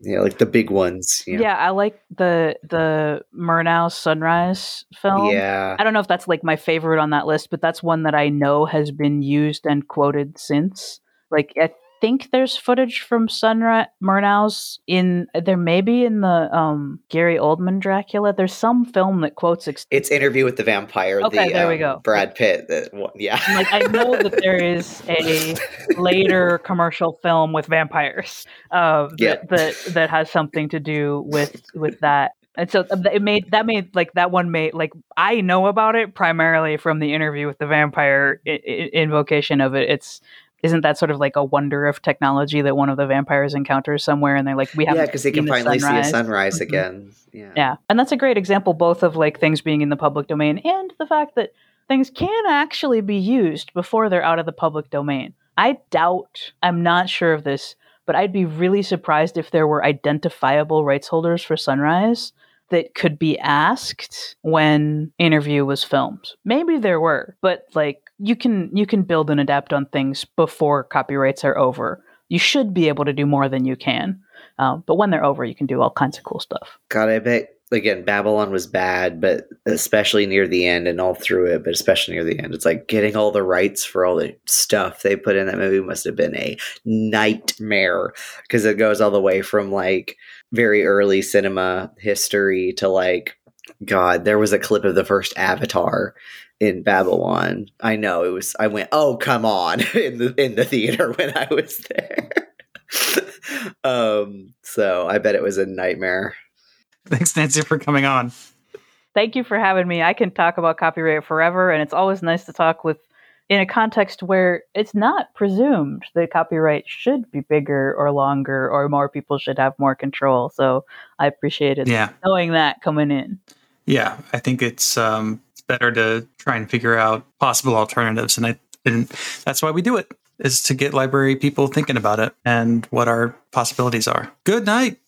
Yeah, like the big ones. Yeah. Yeah. I like the the Murnau Sunrise film. Yeah. I don't know if that's like my favorite on that list, but that's one that I know has been used and quoted since. Like I think there's footage from Sunrise Murnau's in there may be in the um Gary Oldman Dracula. There's some film that quotes ex- It's interview with the vampire. Okay, the, there we um, go. Brad Pitt. One, yeah. like I know that there is a later commercial film with vampires uh, that, Yeah. that that has something to do with with that. And so uh, it made that made like that one made like I know about it primarily from the interview with the vampire I- I- invocation of it. It's isn't that sort of like a wonder of technology that one of the vampires encounters somewhere and they're like we have Yeah, because they can finally see a sunrise Mhm. again. Yeah. yeah. And that's a great example both of like things being in the public domain and the fact that things can actually be used before they're out of the public domain. I doubt, I'm not sure of this, but I'd be really surprised if there were identifiable rights holders for Sunrise that could be asked when interview was filmed. Maybe there were, but like you can you can build and adapt on things before copyrights are over. You should be able to do more than you can. Um, but when they're over, you can do all kinds of cool stuff. God, I bet again Babylon was bad, but especially near the end and all through it, but especially near the end, it's like getting all the rights for all the stuff they put in that movie must have been a nightmare because it goes all the way from like very early cinema history to like God, there was a clip of the first Avatar in Babylon. I know it was. I went, "Oh, come on!" in the in the theater when I was there. um, so I bet it was a nightmare. Thanks, Nancy, for coming on. Thank you for having me. I can talk about copyright forever, and it's always nice to talk with in a context where it's not presumed that copyright should be bigger or longer or more people should have more control. So I appreciated Yeah. knowing that coming in. Yeah, I think it's um, better to try and figure out possible alternatives, and I and that's why we do it is to get library people thinking about it and what our possibilities are. Good night.